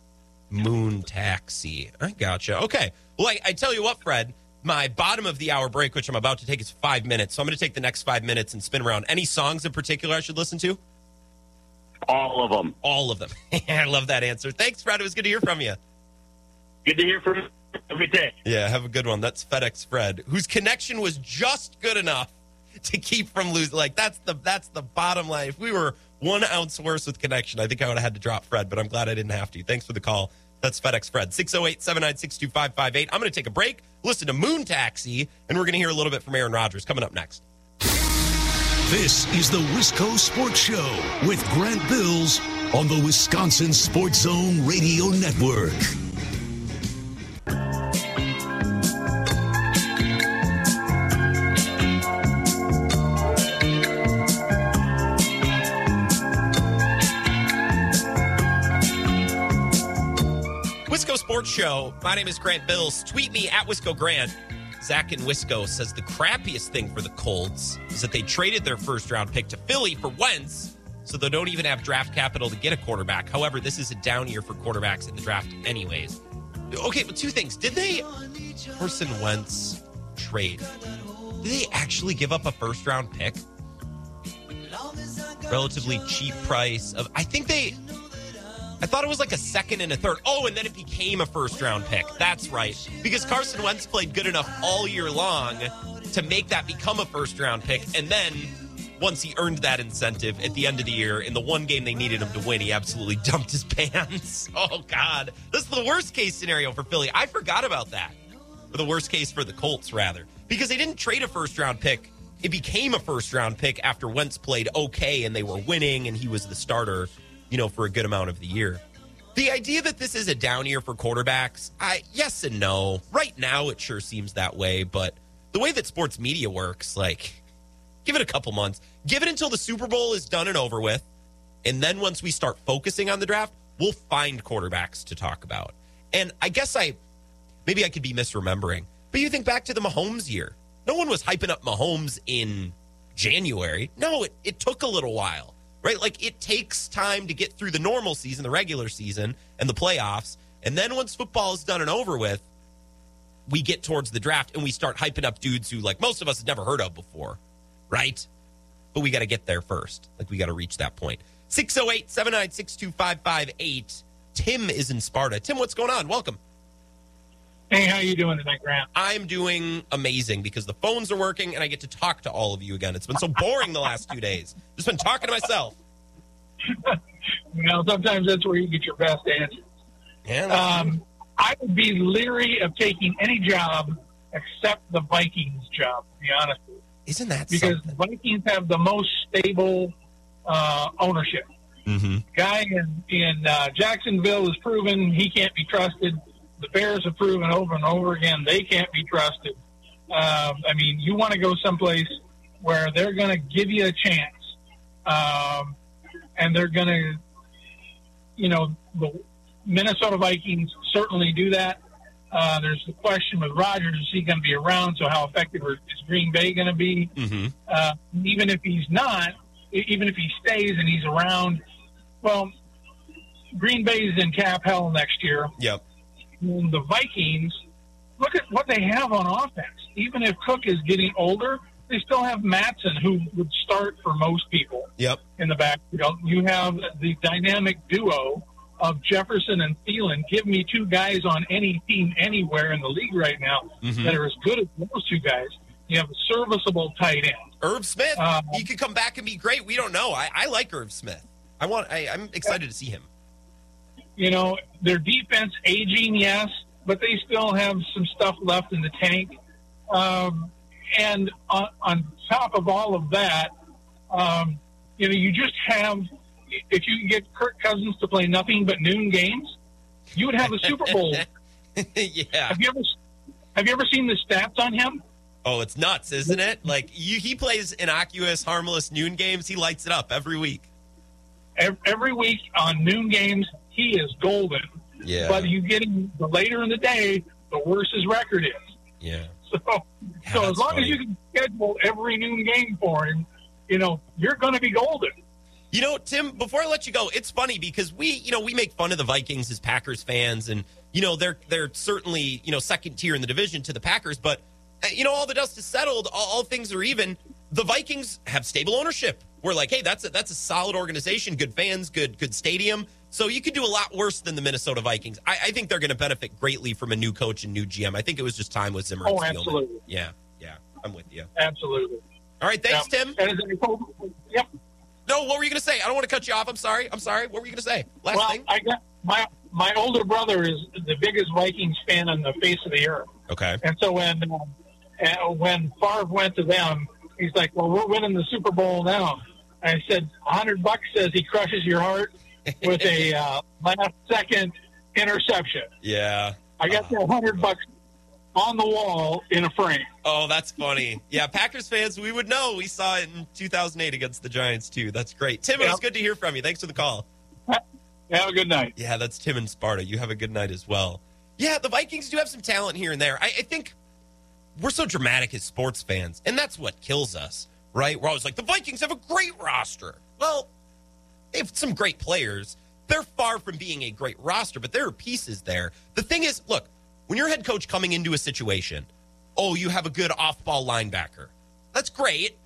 Moon Taxi. I gotcha. Okay. Well, I, I tell you what, Fred. My bottom of the hour break, which I'm about to take, is five minutes. So I'm going to take the next five minutes and spin around. Any songs in particular I should listen to? All of them. All of them. I love that answer. Thanks, Fred. It was good to hear from you. Good to hear from you every day. Yeah, have a good one. That's FedEx Fred, whose connection was just good enough to keep from losing. Like that's the that's the bottom line. If we were one ounce worse with connection, I think I would have had to drop Fred, but I'm glad I didn't have to. Thanks for the call. That's FedEx Fred, 608 796 2558. I'm going to take a break, listen to Moon Taxi, and we're going to hear a little bit from Aaron Rodgers coming up next. This is the Wisco Sports Show with Grant Bills on the Wisconsin Sports Zone Radio Network. Wisco Sports Show. My name is Grant Bills. Tweet me at Wisco Grant. Zach and Wisco says the crappiest thing for the Colts is that they traded their first round pick to Philly for Wentz, so they don't even have draft capital to get a quarterback. However, this is a down year for quarterbacks in the draft, anyways. Okay, but two things. Did they Carson Wentz trade? Did they actually give up a first round pick? Relatively cheap price of I think they I thought it was like a second and a third. Oh, and then it became a first round pick. That's right. Because Carson Wentz played good enough all year long to make that become a first round pick. And then once he earned that incentive at the end of the year, in the one game they needed him to win, he absolutely dumped his pants. Oh, God. This is the worst case scenario for Philly. I forgot about that. Or the worst case for the Colts, rather. Because they didn't trade a first round pick. It became a first round pick after Wentz played okay and they were winning and he was the starter, you know, for a good amount of the year. The idea that this is a down year for quarterbacks, I yes and no. Right now, it sure seems that way, but the way that sports media works, like, give it a couple months, give it until the Super Bowl is done and over with, and then once we start focusing on the draft, we'll find quarterbacks to talk about. And I guess I, maybe I could be misremembering, but you think back to the Mahomes year. No one was hyping up Mahomes in January. No, it, it took a little while right? Like it takes time to get through the normal season, the regular season, and the playoffs. And then once football is done and over with, we get towards the draft and we start hyping up dudes who, like most of us, have never heard of before, right? But we got to get there first. Like we got to reach that point. 608 796 2558. Tim is in Sparta. Tim, what's going on? Welcome. Hey, how you doing tonight, Grant? I'm doing amazing because the phones are working and I get to talk to all of you again. It's been so boring the last two days. Just been talking to myself. you know, sometimes that's where you get your best answers. Yeah, Um, I would be leery of taking any job except the Vikings job, to be honest with you, isn't that because the something? Vikings have the most stable uh, ownership. Mm-hmm. Guy in, in uh, Jacksonville has proven he can't be trusted. The Bears have proven over and over again they can't be trusted. Um, I mean, you want to go someplace where they're going to give you a chance, um, and they're going to, you know, the Minnesota Vikings certainly do that. Uh, there's the question with Rodgers: is he going to be around? So how effective is Green Bay going to be? Mm-hmm. uh, even if he's not, even if he stays and he's around, well, Green Bay's in cap hell next year. Yep. And the Vikings, look at what they have on offense. Even if Cook is getting older, they still have Mattison, who would start for most people Yep. in the backfield. You have the dynamic duo of Jefferson and Thielen. Give me two guys on any team anywhere in the league right now Mhm. that are as good as those two guys. You have a serviceable tight end. Irv Smith, Um, he could come back and be great. We don't know. I, I like Irv Smith. I want. I, I'm excited to see him. you know, their defense aging, yes, but they still have some stuff left in the tank. Um, and on, on top of all of that, um, you know, you just have, if you could get Kirk Cousins to play nothing but noon games, you would have a Super Bowl. yeah. have you ever, have you ever seen the stats on him? Oh, it's nuts, isn't it? Like you, he plays innocuous, harmless noon games. He lights it up every week. Ev- Every week on noon games, he is golden. Yeah. But you get him the later in the day, the worse his record is. yeah. So, Yeah, so as long funny. as you can schedule every noon game for him, you know you're going to be golden. You know, Tim, before I let you go, it's funny because we, you know, we make fun of the Vikings as Packers fans and you know, they're they're certainly, you know, second tier in the division to the Packers, but uh, you know, all the dust is settled, all, all things are even. The Vikings have stable ownership. We're like, hey, that's a, that's a solid organization, good fans, good good stadium. So you could do a lot worse than the Minnesota Vikings. I, I think they're going to benefit greatly from a new coach and new GM. I think it was just time with Zimmer. Oh, absolutely. Yeah, yeah, I'm with you. Absolutely. All right, thanks, Yeah. Tim. And yep. No, what were you going to say? I don't want to cut you off. I'm sorry. I'm sorry. What were you going to say? Last Well, thing. I got my my older brother is the biggest Vikings fan on the face of the earth, Okay. and so when uh, when Favre went to them, he's like, "Well, we're winning the Super Bowl now." I said, "A hundred bucks says he crushes your heart with a uh, last second interception." Yeah. I got that hundred bucks on the wall in a frame. Oh, that's funny. Yeah, Packers fans, we would know. We saw it in 2008 against the Giants too. That's great. Tim, it was good to hear from you. Thanks for the call. Have a good night. Yeah, that's Tim in Sparta. You have a good night as well. Yeah, the Vikings do have some talent here and there. I, I think we're so dramatic as sports fans, and that's what kills us, right? We're always like, the Vikings have a great roster. Well, they have some great players. They're far from being a great roster, but there are pieces there. The thing is, look, when you're head coach coming into a situation, oh, you have a good off ball linebacker. That's great,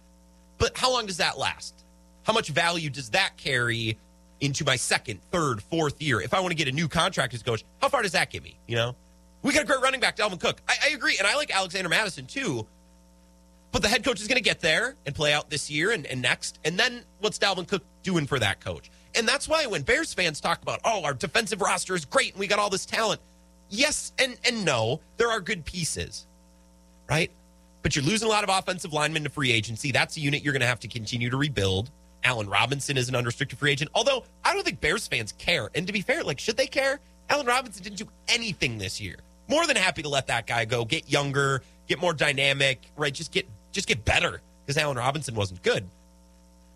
but how long does that last? How much value does that carry into my second, third, fourth year? If I want to get a new contract as coach, how far does that get me? You know, we got a great running back, Dalvin Cook. I, I agree, and I like Alexander Mattison too. But the head coach is going to get there and play out this year and, and next. And then what's Dalvin Cook doing for that coach? And that's why when Bears fans talk about, oh, our defensive roster is great and we got all this talent. Yes and, and no, there are good pieces, right? But you're losing a lot of offensive linemen to free agency. That's a unit you're going to have to continue to rebuild. Allen Robinson is an unrestricted free agent. Although I don't think Bears fans care. And to be fair, like, should they care? Allen Robinson didn't do anything this year. More than happy to let that guy go, get younger, get more dynamic, right? Just get just get better because Allen Robinson wasn't good.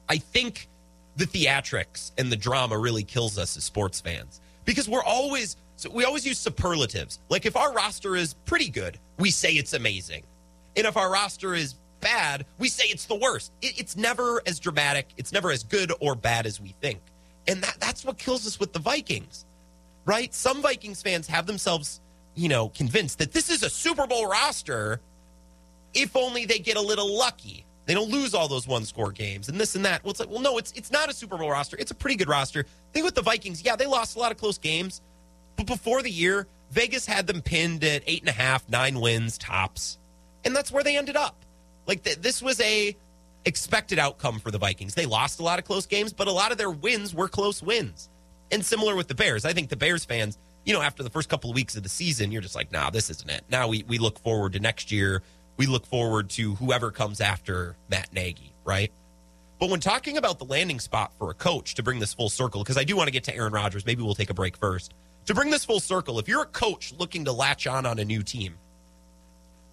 I think the theatrics and the drama really kills us as sports fans because we're always so we always use superlatives. Like if our roster is pretty good, we say it's amazing. And if our roster is bad, we say it's the worst. It, it's never as dramatic, it's never as good or bad as we think. And that, that's what kills us with the Vikings, right? Some Vikings fans have themselves, you know, convinced that this is a Super Bowl roster if only they get a little lucky. They don't lose all those one score games and this and that. Well, it's like, well, no, it's it's not a Super Bowl roster. It's a pretty good roster. Think with the Vikings, yeah, they lost a lot of close games, but before the year, Vegas had them pinned at eight and a half, nine wins tops, and that's where they ended up. Like th- this was a expected outcome for the Vikings. They lost a lot of close games, but a lot of their wins were close wins. And similar with the Bears, I think the Bears fans, you know, after the first couple of weeks of the season, you're just like, nah, this isn't it. Now we we look forward to next year we look forward to whoever comes after Matt Nagy, right? But when talking about the landing spot for a coach to bring this full circle, because I do want to get to Aaron Rodgers, maybe we'll take a break first. To bring this full circle, if you're a coach looking to latch on on a new team,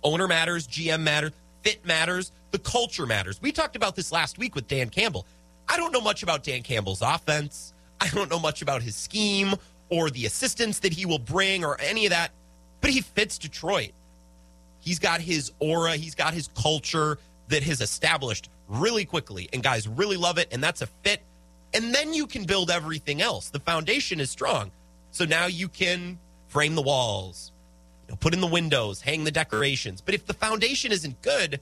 owner matters, GM matters, fit matters, the culture matters. We talked about this last week with Dan Campbell. I don't know much about Dan Campbell's offense. I don't know much about his scheme or the assistance that he will bring or any of that, but he fits Detroit. He's got his aura, he's got his culture that has established really quickly, and guys really love it, and that's a fit. And then you can build everything else. The foundation is strong. So now you can frame the walls, you know, put in the windows, hang the decorations. But if the foundation isn't good,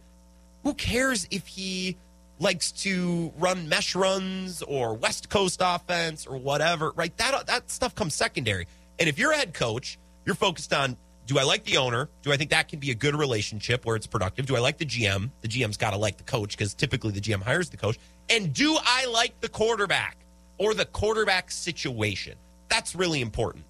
who cares if he likes to run mesh runs or West Coast offense or whatever, right? That that stuff comes secondary. And if you're a head coach, you're focused on do I like the owner? Do I think that can be a good relationship where it's productive? Do I like the GM? The GM's got to like the coach because typically the GM hires the coach. And do I like the quarterback or the quarterback situation? That's really important.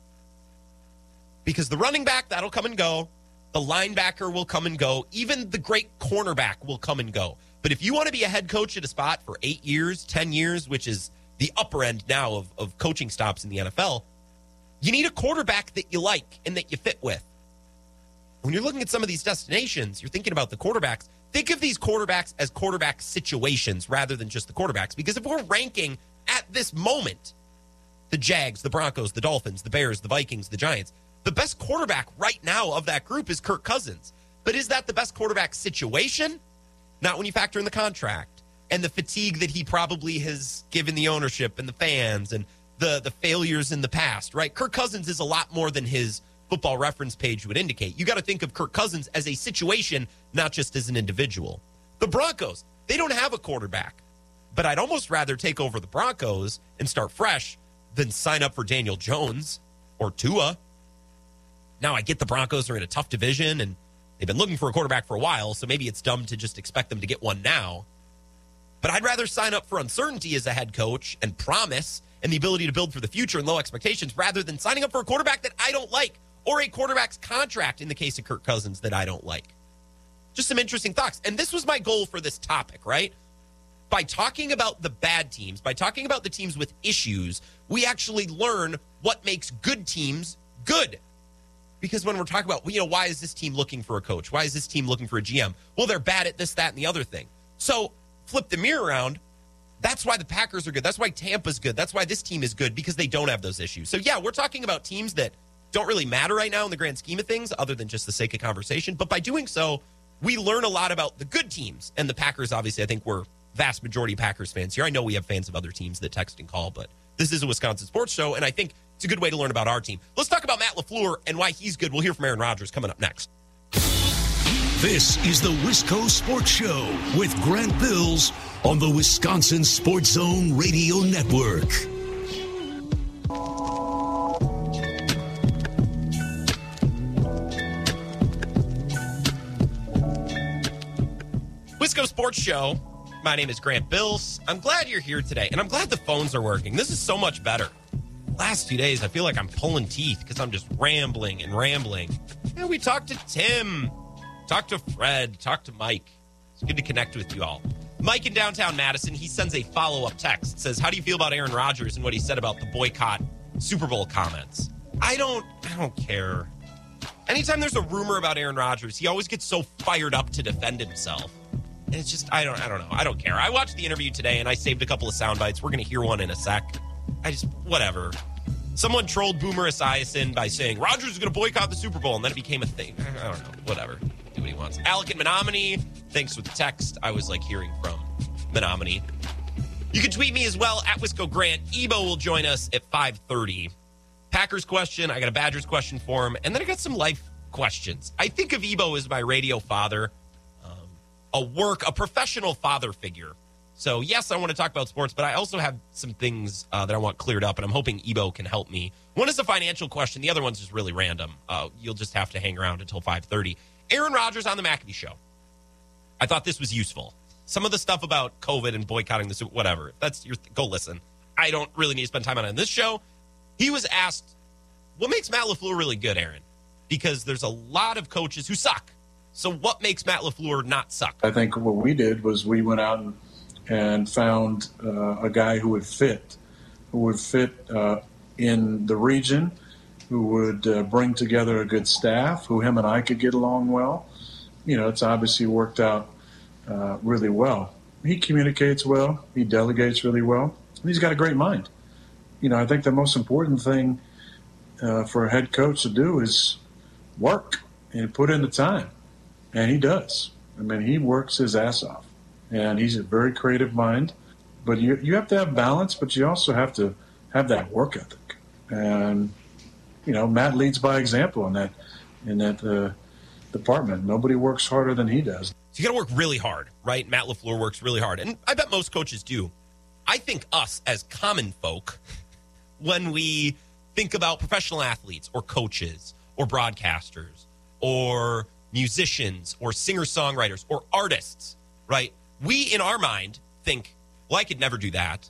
Because the running back, that'll come and go. The linebacker will come and go. Even the great cornerback will come and go. But if you want to be a head coach at a spot for eight years, 10 years, which is the upper end now of, of coaching stops in the NFL, you need a quarterback that you like and that you fit with when you're looking at some of these destinations, you're thinking about the quarterbacks. Think of these quarterbacks as quarterback situations rather than just the quarterbacks. Because if we're ranking at this moment, the Jags, the Broncos, the Dolphins, the Bears, the Vikings, the Giants, the best quarterback right now of that group is Kirk Cousins. But is that the best quarterback situation? Not when you factor in the contract and the fatigue that he probably has given the ownership and the fans and the the failures in the past, right? Kirk Cousins is a lot more than his football reference page would indicate. You got to think of Kirk Cousins as a situation, not just as an individual. The Broncos, they don't have a quarterback, but I'd almost rather take over the Broncos and start fresh than sign up for Daniel Jones or Tua. Now, I get the Broncos are in a tough division and they've been looking for a quarterback for a while, so maybe it's dumb to just expect them to get one now. But I'd rather sign up for uncertainty as a head coach and promise and the ability to build for the future and low expectations rather than signing up for a quarterback that I don't like or a quarterback's contract in the case of Kirk Cousins that I don't like. Just some interesting thoughts. And this was my goal for this topic, right? By talking about the bad teams, by talking about the teams with issues, we actually learn what makes good teams good. Because when we're talking about, you know, why is this team looking for a coach? Why is this team looking for a GM? Well, they're bad at this, that, and the other thing. So flip the mirror around. That's why the Packers are good. That's why Tampa's good. That's why this team is good because they don't have those issues. So, yeah, we're talking about teams that don't really matter right now in the grand scheme of things, other than just the sake of conversation. But by doing so, we learn a lot about the good teams. And the Packers, obviously, I think we're vast majority Packers fans here. I know we have fans of other teams that text and call, but this is a Wisconsin sports show, and I think it's a good way to learn about our team. Let's talk about Matt LaFleur and why he's good. We'll hear from Aaron Rodgers coming up next. This is the Wisco Sports Show with Grant Bills on the Wisconsin Sports Zone Radio Network. Wisco Sports Show. My name is Grant Bills. I'm glad you're here today, and I'm glad the phones are working. This is so much better. Last few days, I feel like I'm pulling teeth because I'm just rambling and rambling. And we talked to Tim, talked to Fred, talked to Mike. It's good to connect with you all. Mike in downtown Madison, he sends a follow up text. Says, How do you feel about Aaron Rodgers and what he said about the boycott Super Bowl comments? I don't I don't care. Anytime there's a rumor about Aaron Rodgers, he always gets so fired up to defend himself. It's just I don't I don't know. I don't care. I watched the interview today and I saved a couple of sound bites. We're gonna hear one in a sec. I just whatever. Someone trolled Boomer Esiason by saying Rodgers is gonna boycott the Super Bowl, and then it became a thing. I don't know. Whatever. Do what he wants. Alec and Menominee, thanks for the text. I was like hearing from Menominee. You can tweet me as well at Wisco Grant. Ebo will join us at 5:30. Packers question. I got a Badgers question for him, and then I got some life questions. I think of Ebo as my radio father, a work, a professional father figure. So yes, I want to talk about sports, but I also have some things uh, that I want cleared up, and I'm hoping Ebo can help me. One is a financial question. The other one's just really random. Uh, you'll just have to hang around until 5:30. Aaron Rodgers on the McAfee Show. I thought this was useful. Some of the stuff about COVID and boycotting the Super, whatever. That's your go listen. I don't really need to spend time on it in this show. He was asked, "What makes Matt LaFleur really good, Aaron?" Because there's a lot of coaches who suck. So what makes Matt LaFleur not suck? I think what we did was we went out and, and found uh, a guy who would fit, who would fit uh, in the region, who would uh, bring together a good staff, who him and I could get along well. You know, it's obviously worked out uh, really well. He communicates well. He delegates really well. And he's got a great mind. You know, I think the most important thing uh, for a head coach to do is work and put in the time, and he does. I mean, he works his ass off, and he's a very creative mind. But you you have to have balance, but you also have to have that work ethic. And you know, Matt leads by example in that in that uh, department. Nobody works harder than he does. So you got to work really hard, right? Matt LaFleur works really hard. And I bet most coaches do. I think us as common folk, when we think about professional athletes or coaches or broadcasters or musicians or singer songwriters or artists, right? We, in our mind, think, well, I could never do that.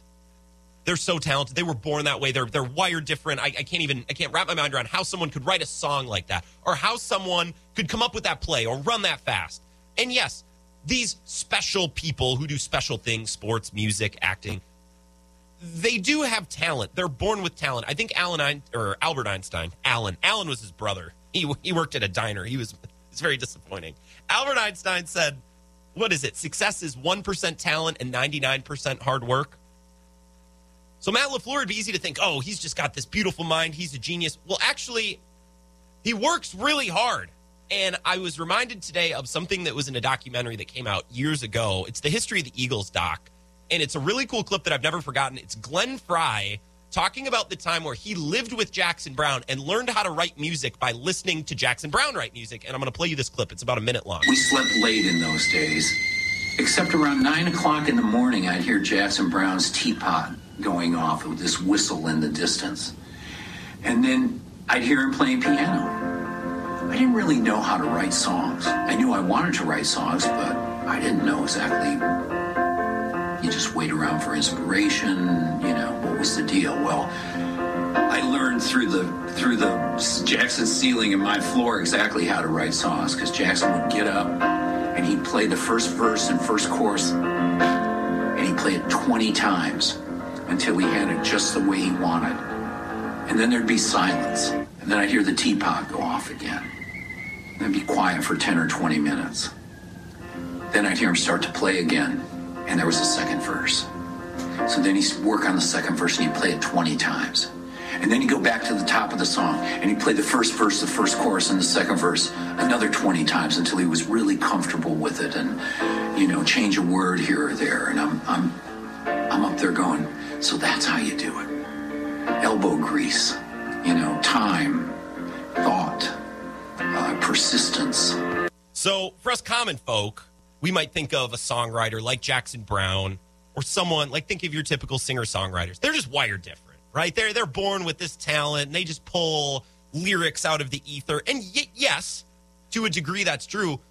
They're so talented. They were born that way. They're they're wired different. I, I can't even I can't wrap my mind around how someone could write a song like that, or how someone could come up with that play or run that fast. And yes, these special people who do special things, sports, music, acting, they do have talent. They're born with talent. I think Alan or Albert Einstein, Alan, Alan was his brother. He he worked at a diner. He was it's very disappointing. Albert Einstein said, "What is it? Success is one percent talent and ninety nine percent hard work." So Matt LaFleur would be easy to think, "Oh, he's just got this beautiful mind. He's a genius." Well, actually, he works really hard. And I was reminded today of something that was in a documentary that came out years ago. It's the history of the Eagles doc. And it's a really cool clip that I've never forgotten. It's Glenn Frey talking about the time where he lived with Jackson Browne and learned how to write music by listening to Jackson Browne write music. And I'm going to play you this clip. It's about a minute long. We slept late in those days. Except around 9 o'clock in the morning, I'd hear Jackson Browne's teapot going off with this whistle in the distance. And then I'd hear him playing piano. I didn't really know how to write songs. I knew I wanted to write songs, but I didn't know exactly. You just wait around for inspiration. You know was the deal? Well, I learned through the through the Jackson ceiling and my floor exactly how to write songs because Jackson would get up and he'd play the first verse and first chorus, and he'd play it 20 times until he had it just the way he wanted. And then there'd be silence, and then I'd hear the teapot go off again and be quiet for 10 or 20 minutes. Then I'd hear him start to play again, and there was a second verse. So then he'd work on the second verse and he'd play it 20 times. And then he'd go back to the top of the song and he'd play the first verse, the first chorus, and the second verse another 20 times until he was really comfortable with it and, you know, change a word here or there. And I'm, I'm, I'm up there going, so that's how you do it. Elbow grease, you know, time, thought, uh, persistence. So, for us common folk, we might think of a songwriter like Jackson Browne or someone like think of your typical singer songwriters. They're just wired different, right? They're they're born with this talent and they just pull lyrics out of the ether. And y- yes, to a degree that's true.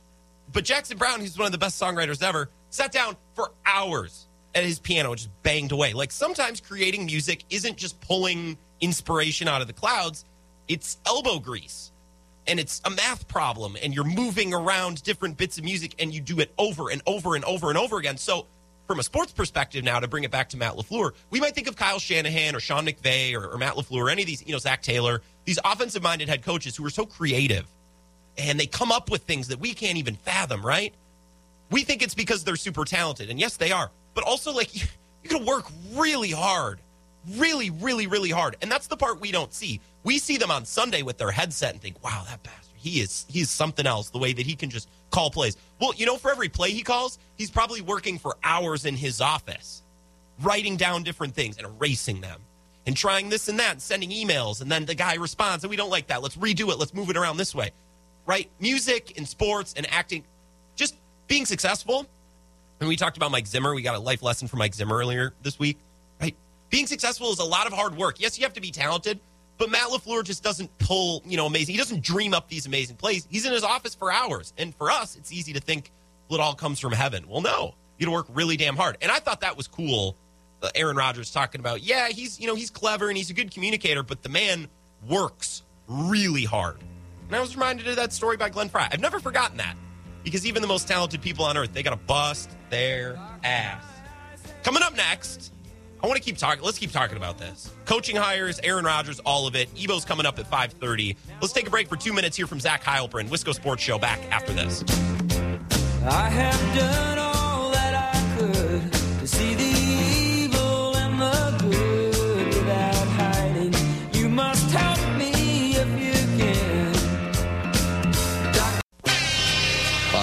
But Jackson Browne, who's one of the best songwriters ever, sat down for hours at his piano just banged away. Like sometimes creating music isn't just pulling inspiration out of the clouds, it's elbow grease and it's a math problem and you're moving around different bits of music and you do it over and over and over and over again. So from a sports perspective now, to bring it back to Matt LaFleur, we might think of Kyle Shanahan or Sean McVay or, or Matt LaFleur or any of these, you know, Zac Taylor, these offensive minded head coaches who are so creative and they come up with things that we can't even fathom, right? We think it's because they're super talented. And yes, they are. But also, like, you, you got to work really hard. Really, really, really hard. And that's the part we don't see. We see them on Sunday with their headset and think, wow, that bastard, he is he's something else, the way that he can just call plays. Well, you know, for every play he calls, he's probably working for hours in his office, writing down different things and erasing them and trying this and that and sending emails. And then the guy responds, and we don't like that. Let's redo it. Let's move it around this way. Right? Music and sports and acting, just being successful. And we talked about Mike Zimmer. We got a life lesson from Mike Zimmer earlier this week. Right? Being successful is a lot of hard work. Yes, you have to be talented, but Matt LaFleur just doesn't pull, you know, amazing. He doesn't dream up these amazing plays. He's in his office for hours. And for us, it's easy to think it all comes from heaven. Well, no. You to work really damn hard. And I thought that was cool. Uh, Aaron Rodgers talking about, yeah, he's, you know, he's clever and he's a good communicator, but the man works really hard. And I was reminded of that story by Glenn Frey. I've never forgotten that because even the most talented people on earth, they got to bust their ass. Coming up next, I want to keep talking. Let's keep talking about this. Coaching hires, Aaron Rodgers, all of it. Ebo's coming up at 5:30. Let's take a break for two minutes here from Zach Heilprin, Wisco Sports Show. Back after this.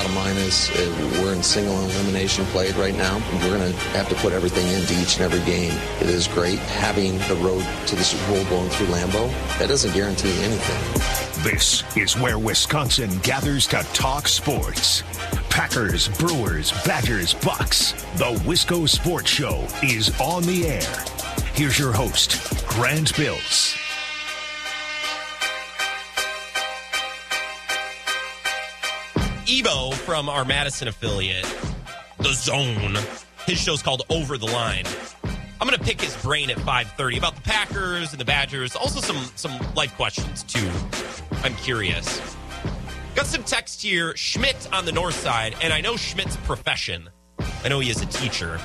Bottom line is, uh, we're in single elimination play right now. We're going to have to put everything into each and every game. It is great having the road to the Super Bowl going through Lambeau. That doesn't guarantee anything. This is where Wisconsin gathers to talk sports. Packers, Brewers, Badgers, Bucks. The Wisco Sports Show is on the air. Here's your host, Grant Bills. Ebo from our Madison affiliate, The Zone. His show's called Over the Line. I'm going to pick his brain at 5:30 about the Packers and the Badgers, also some some life questions too. I'm curious. Got some text here. Schmidt on the north side, and I know Schmidt's profession. I know he is a teacher.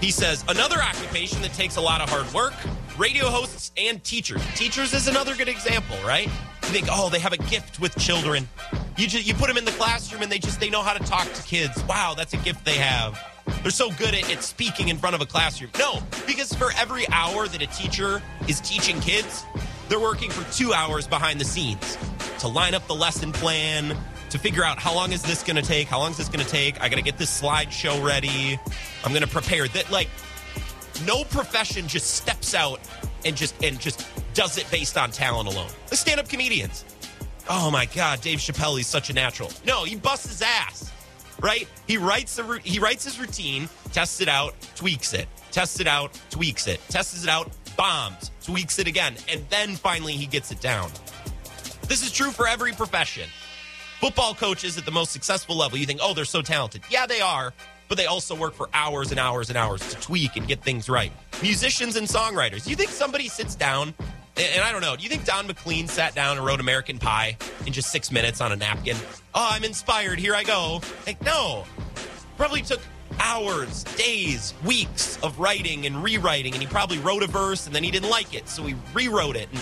He says another occupation that takes a lot of hard work: radio hosts and teachers. Teachers is another good example, right? You think, oh, they have a gift with children. You just, you put them in the classroom and they just they know how to talk to kids. Wow, that's a gift they have. They're so good at, at speaking in front of a classroom. No, because for every hour that a teacher is teaching kids, they're working for two hours behind the scenes to line up the lesson plan, to figure out how long is this going to take? How long is this going to take? I got to get this slideshow ready. I'm going to prepare that. Like, no profession just steps out and just and just does it based on talent alone. The stand-up comedians. Oh my God, Dave Chappelle, he's such a natural. No, he busts his ass, right? He writes the he writes his routine, tests it out, tweaks it, tests it out, tweaks it, tests it out, bombs, tweaks it again, and then finally he gets it down. This is true for every profession. Football coaches at the most successful level, you think, oh, they're so talented. Yeah, they are, but they also work for hours and hours and hours to tweak and get things right. Musicians and songwriters, you think somebody sits down, and, I don't know, do you think Don McLean sat down and wrote American Pie in just six minutes on a napkin? Oh, I'm inspired, here I go. Like, no. Probably took hours, days, weeks of writing and rewriting, and he probably wrote a verse and then he didn't like it, so he rewrote it. And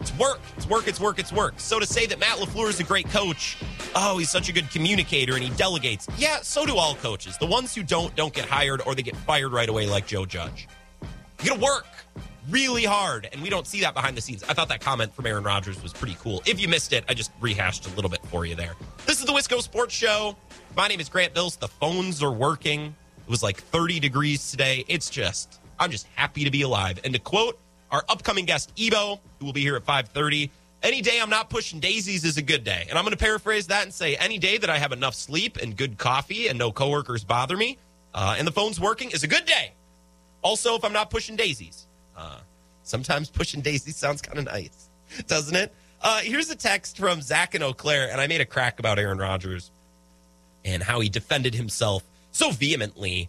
it's work. It's work. It's work. It's work. So to say that Matt LaFleur is a great coach, oh, he's such a good communicator and he delegates. Yeah, so do all coaches. The ones who don't, don't get hired or they get fired right away, like Joe Judge. You gotta work really hard, and we don't see that behind the scenes. I thought that comment from Aaron Rodgers was pretty cool. If you missed it, I just rehashed a little bit for you there. This is the Wisco Sports Show. My name is Grant Bills. The phones are working. It was like 30 degrees today. It's just, I'm just happy to be alive. And to quote our upcoming guest, Ebo, who will be here at 5:30. Any day I'm not pushing daisies is a good day. And I'm going to paraphrase that and say any day that I have enough sleep and good coffee and no coworkers bother me uh, and the phone's working is a good day. Also, if I'm not pushing daisies. Uh, sometimes pushing daisies sounds kind of nice, doesn't it? Uh, here's a text from Zach and Eau Claire, and I made a crack about Aaron Rodgers and how he defended himself so vehemently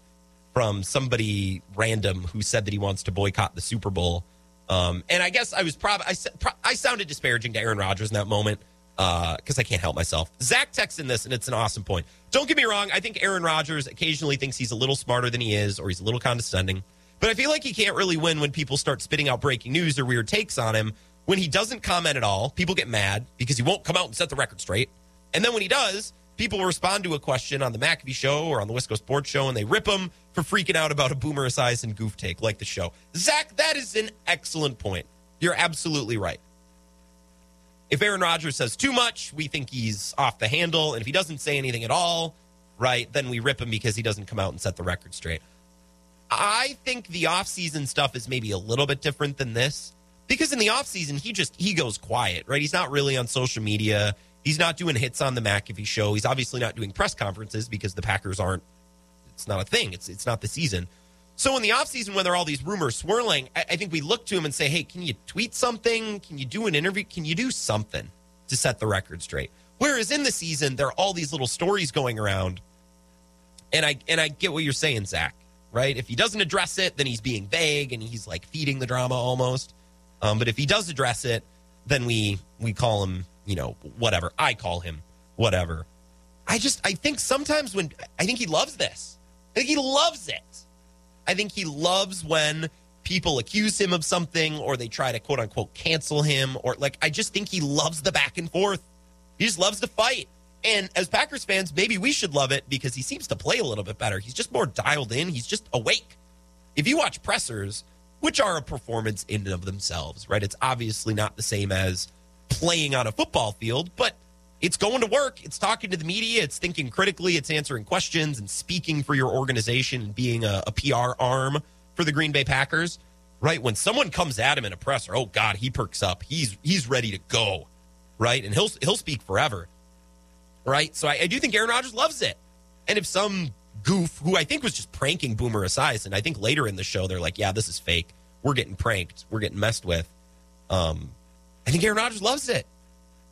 from somebody random who said that he wants to boycott the Super Bowl. Um, and I guess I was probably I, I sounded disparaging to Aaron Rodgers in that moment. because I can't help myself. Zach texts in this, and it's an awesome point. Don't get me wrong. I think Aaron Rodgers occasionally thinks he's a little smarter than he is, or he's a little condescending. But I feel like he can't really win when people start spitting out breaking news or weird takes on him. When he doesn't comment at all, people get mad because he won't come out and set the record straight. And then when he does, people respond to a question on the McAfee show or on the Wisco Sports show and they rip him for freaking out about a boomer and goof take like the show. Zach, that is an excellent point. You're absolutely right. If Aaron Rodgers says too much, we think he's off the handle. And if he doesn't say anything at all, right, then we rip him because he doesn't come out and set the record straight. I think the offseason stuff is maybe a little bit different than this because in the offseason, he just he goes quiet, right? He's not really on social media. He's not doing hits on the McAfee show. He's obviously not doing press conferences because the Packers aren't it's not a thing. It's it's not the season. So in the offseason, when there are all these rumors swirling, I, I think we look to him and say, hey, can you tweet something? Can you do an interview? Can you do something to set the record straight? Whereas in the season, there are all these little stories going around. And I and I get what you're saying, Zach, right? If he doesn't address it, then he's being vague and he's like feeding the drama almost. Um, but if he does address it, then we we call him, you know, whatever. I call him whatever. I just I think sometimes when I think he loves this. I think he loves it. I think he loves when people accuse him of something or they try to quote unquote cancel him or like I just think he loves the back and forth. He just loves to fight. And as Packers fans, maybe we should love it because he seems to play a little bit better. He's just more dialed in. He's just awake. If you watch pressers, which are a performance in and of themselves, right? It's obviously not the same as playing on a football field, but it's going to work. It's talking to the media. It's thinking critically. It's answering questions and speaking for your organization and being a, a PR arm for the Green Bay Packers. Right when someone comes at him in a presser, oh God, he perks up. He's he's ready to go, right? And he'll he'll speak forever, right? So I, I do think Aaron Rodgers loves it. And if some goof who I think was just pranking Boomer Esiason, I think later in the show they're like, yeah, this is fake. We're getting pranked. We're getting messed with. Um, I think Aaron Rodgers loves it.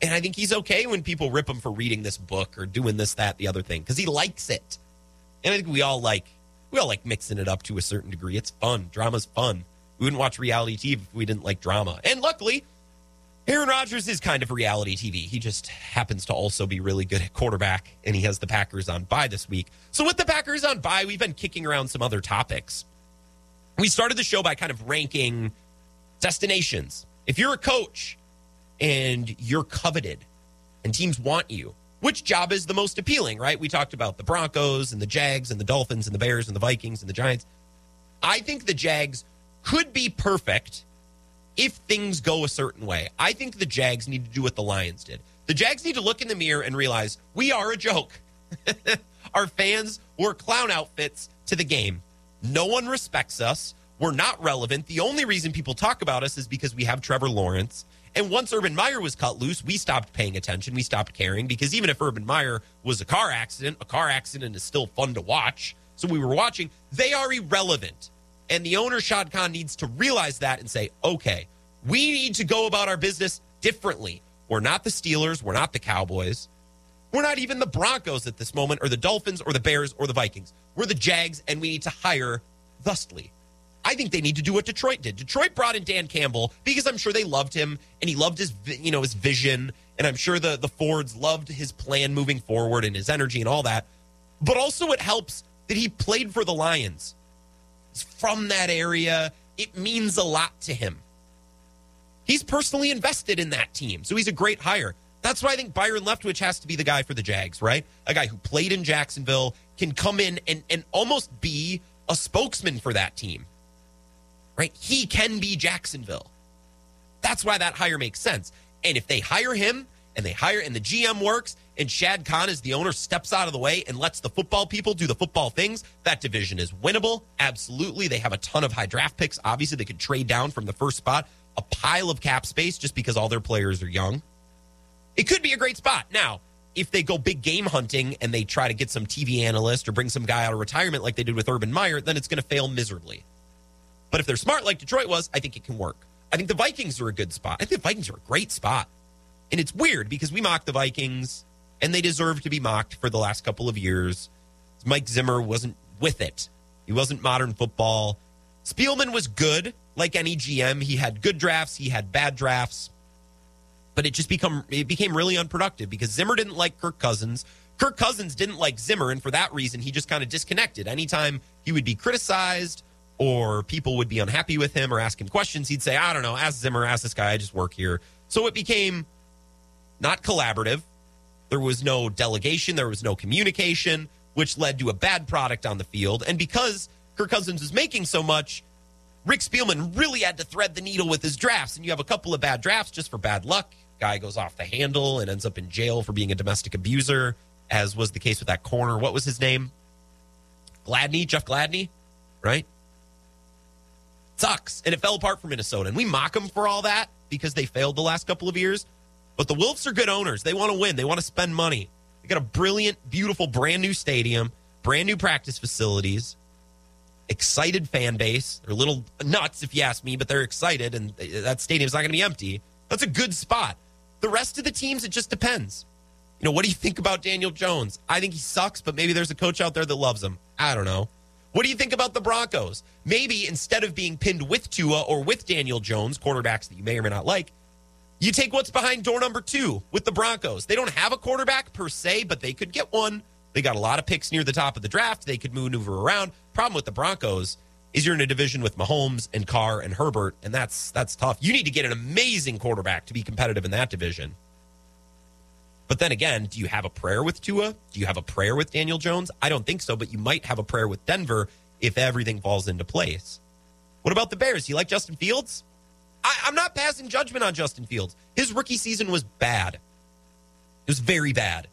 And I think he's okay when people rip him for reading this book or doing this, that, the other thing, because he likes it. And I think we all like we all like mixing it up to a certain degree. It's fun. Drama's fun. We wouldn't watch reality TV if we didn't like drama. And luckily, Aaron Rodgers is kind of reality TV. He just happens to also be really good at quarterback, and he has the Packers on bye this week. So with the Packers on bye, we've been kicking around some other topics. We started the show by kind of ranking destinations. If you're a coach and you're coveted and teams want you, which job is the most appealing, right? We talked about the Broncos and the Jags and the Dolphins and the Bears and the Vikings and the Giants. I think the Jags could be perfect if things go a certain way. I think the Jags need to do what the Lions did. The Jags need to look in the mirror and realize we are a joke. Our fans wore clown outfits to the game. No one respects us. We're not relevant. The only reason people talk about us is because we have Trevor Lawrence. And once Urban Meyer was cut loose, we stopped paying attention. We stopped caring because even if Urban Meyer was a car accident, a car accident is still fun to watch. So we were watching. They are irrelevant. And the owner, Shad Khan, needs to realize that and say, okay, we need to go about our business differently. We're not the Steelers. We're not the Cowboys. We're not even the Broncos at this moment, or the Dolphins, or the Bears, or the Vikings. We're the Jags, and we need to hire thusly. I think they need to do what Detroit did. Detroit brought in Dan Campbell because I'm sure they loved him and he loved his you know his vision and I'm sure the the Fords loved his plan moving forward and his energy and all that. But also it helps that he played for the Lions. From that area. It means a lot to him. He's personally invested in that team. So he's a great hire. That's why I think Byron Leftwich has to be the guy for the Jags, right? A guy who played in Jacksonville can come in and, and almost be a spokesman for that team right? He can be Jacksonville. That's why that hire makes sense. And if they hire him and they hire and the GM works and Shad Khan as the owner steps out of the way and lets the football people do the football things, that division is winnable. Absolutely. They have a ton of high draft picks. Obviously, they could trade down from the first spot, a pile of cap space just because all their players are young. It could be a great spot. Now, if they go big game hunting and they try to get some TV analyst or bring some guy out of retirement like they did with Urban Meyer, then it's going to fail miserably. But if they're smart like Detroit was, I think it can work. I think the Vikings are a good spot. I think the Vikings are a great spot. And it's weird because we mock the Vikings and they deserve to be mocked for the last couple of years. Mike Zimmer wasn't with it. He wasn't modern football. Spielman was good, like any GM. He had good drafts, he had bad drafts. but it just become it became really unproductive because Zimmer didn't like Kirk Cousins. Kirk Cousins didn't like Zimmer, and for that reason, he just kind of disconnected. Anytime he would be criticized or people would be unhappy with him or ask him questions, he'd say, I don't know, ask Zimmer, ask this guy, I just work here. So it became not collaborative. There was no delegation, there was no communication, which led to a bad product on the field. And because Kirk Cousins was making so much, Rick Spielman really had to thread the needle with his drafts. And you have a couple of bad drafts just for bad luck. Guy goes off the handle and ends up in jail for being a domestic abuser, as was the case with that corner. What was his name? Gladney, Jeff Gladney, right? Sucks. And it fell apart for Minnesota. And we mock them for all that because they failed the last couple of years. But the Wilfs are good owners. They want to win, they want to spend money. They got a brilliant, beautiful, brand new stadium, brand new practice facilities, excited fan base. They're a little nuts, if you ask me, but they're excited, and that stadium's not going to be empty. That's a good spot. The rest of the teams, it just depends. You know, what do you think about Daniel Jones? I think he sucks, but maybe there's a coach out there that loves him. I don't know. What do you think about the Broncos? Maybe instead of being pinned with Tua or with Daniel Jones, quarterbacks that you may or may not like, you take what's behind door number two with the Broncos. They don't have a quarterback per se, but they could get one. They got a lot of picks near the top of the draft. They could maneuver around. Problem with the Broncos is you're in a division with Mahomes and Carr and Herbert, and that's that's tough. You need to get an amazing quarterback to be competitive in that division. But then again, do you have a prayer with Tua? Do you have a prayer with Daniel Jones? I don't think so, but you might have a prayer with Denver if everything falls into place. What about the Bears? You like Justin Fields? I, I'm not passing judgment on Justin Fields. His rookie season was bad. It was very bad.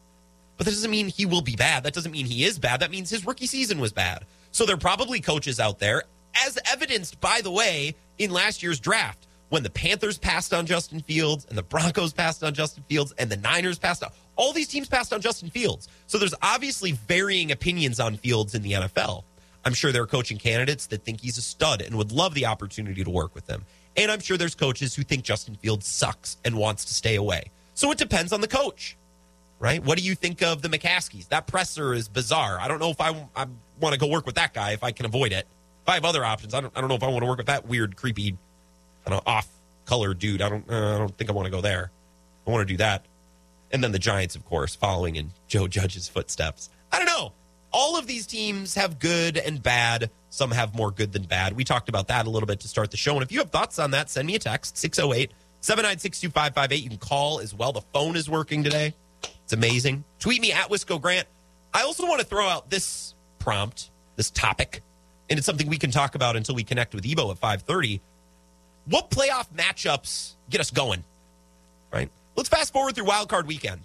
But that doesn't mean he will be bad. That doesn't mean he is bad. That means his rookie season was bad. So there are probably coaches out there, as evidenced, by the way, in last year's draft, when the Panthers passed on Justin Fields and the Broncos passed on Justin Fields and the Niners passed on all these teams passed on Justin Fields. So there's obviously varying opinions on Fields in the NFL. I'm sure there are coaching candidates that think he's a stud and would love the opportunity to work with him. And I'm sure there's coaches who think Justin Fields sucks and wants to stay away. So it depends on the coach, right? What do you think of the McCaskies? That presser is bizarre. I don't know if I, I want to go work with that guy if I can avoid it. If I have other options, I don't, I don't know if I want to work with that weird, creepy, off color dude. I don't, uh, I don't think I want to go there. I want to do that. And then the Giants, of course, following in Joe Judge's footsteps. I don't know. All of these teams have good and bad. Some have more good than bad. We talked about that a little bit to start the show. And if you have thoughts on that, send me a text 608 796 2558. You can call as well. The phone is working today. It's amazing. Tweet me at Wisco Grant. I also want to throw out this prompt, this topic, and it's something we can talk about until we connect with Ebo at 530. What playoff matchups get us going? Right? Let's fast forward through wild card weekend.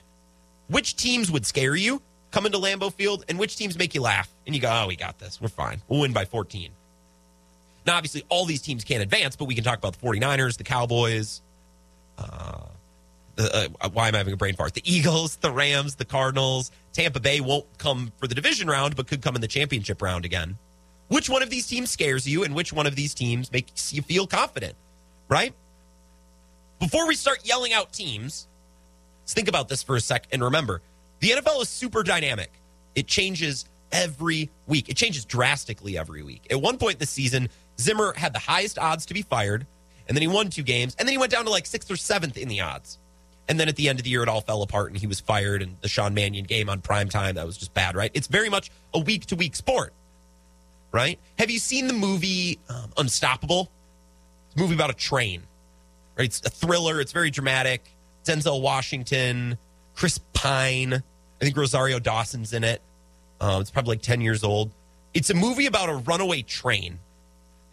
Which teams would scare you come into Lambeau Field, and which teams make you laugh? And you go, oh, we got this. We're fine. We'll win by 14. Now, obviously, all these teams can't advance, but we can talk about the 49ers, the Cowboys. Uh, the, uh, why am I having a brain fart? The Eagles, the Rams, the Cardinals. Tampa Bay won't come for the division round, but could come in the championship round again. Which one of these teams scares you, and which one of these teams makes you feel confident, right? Before we start yelling out teams, let's think about this for a sec and remember the NFL is super dynamic. It changes every week, it changes drastically every week. At one point this season, Zimmer had the highest odds to be fired, and then he won two games, and then he went down to like sixth or seventh in the odds. And then at the end of the year, it all fell apart and he was fired. And the Sean Mannion game on prime time, that was just bad, right? It's very much a week to week sport, right? Have you seen the movie um, Unstoppable? It's a movie about a train, right? It's a thriller. It's very dramatic. Denzel Washington, Chris Pine. I think Rosario Dawson's in it. Um, it's probably like 10 years old. It's a movie about a runaway train.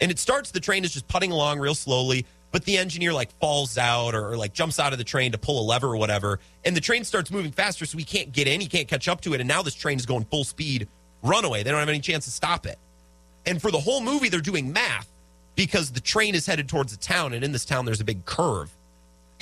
And it starts, the train is just putting along real slowly, but the engineer like falls out or, or, like jumps out of the train to pull a lever or whatever. And the train starts moving faster, so he can't get in. He can't catch up to it. And now this train is going full speed runaway. They don't have any chance to stop it. And for the whole movie, they're doing math because the train is headed towards a town. And in this town, there's a big curve.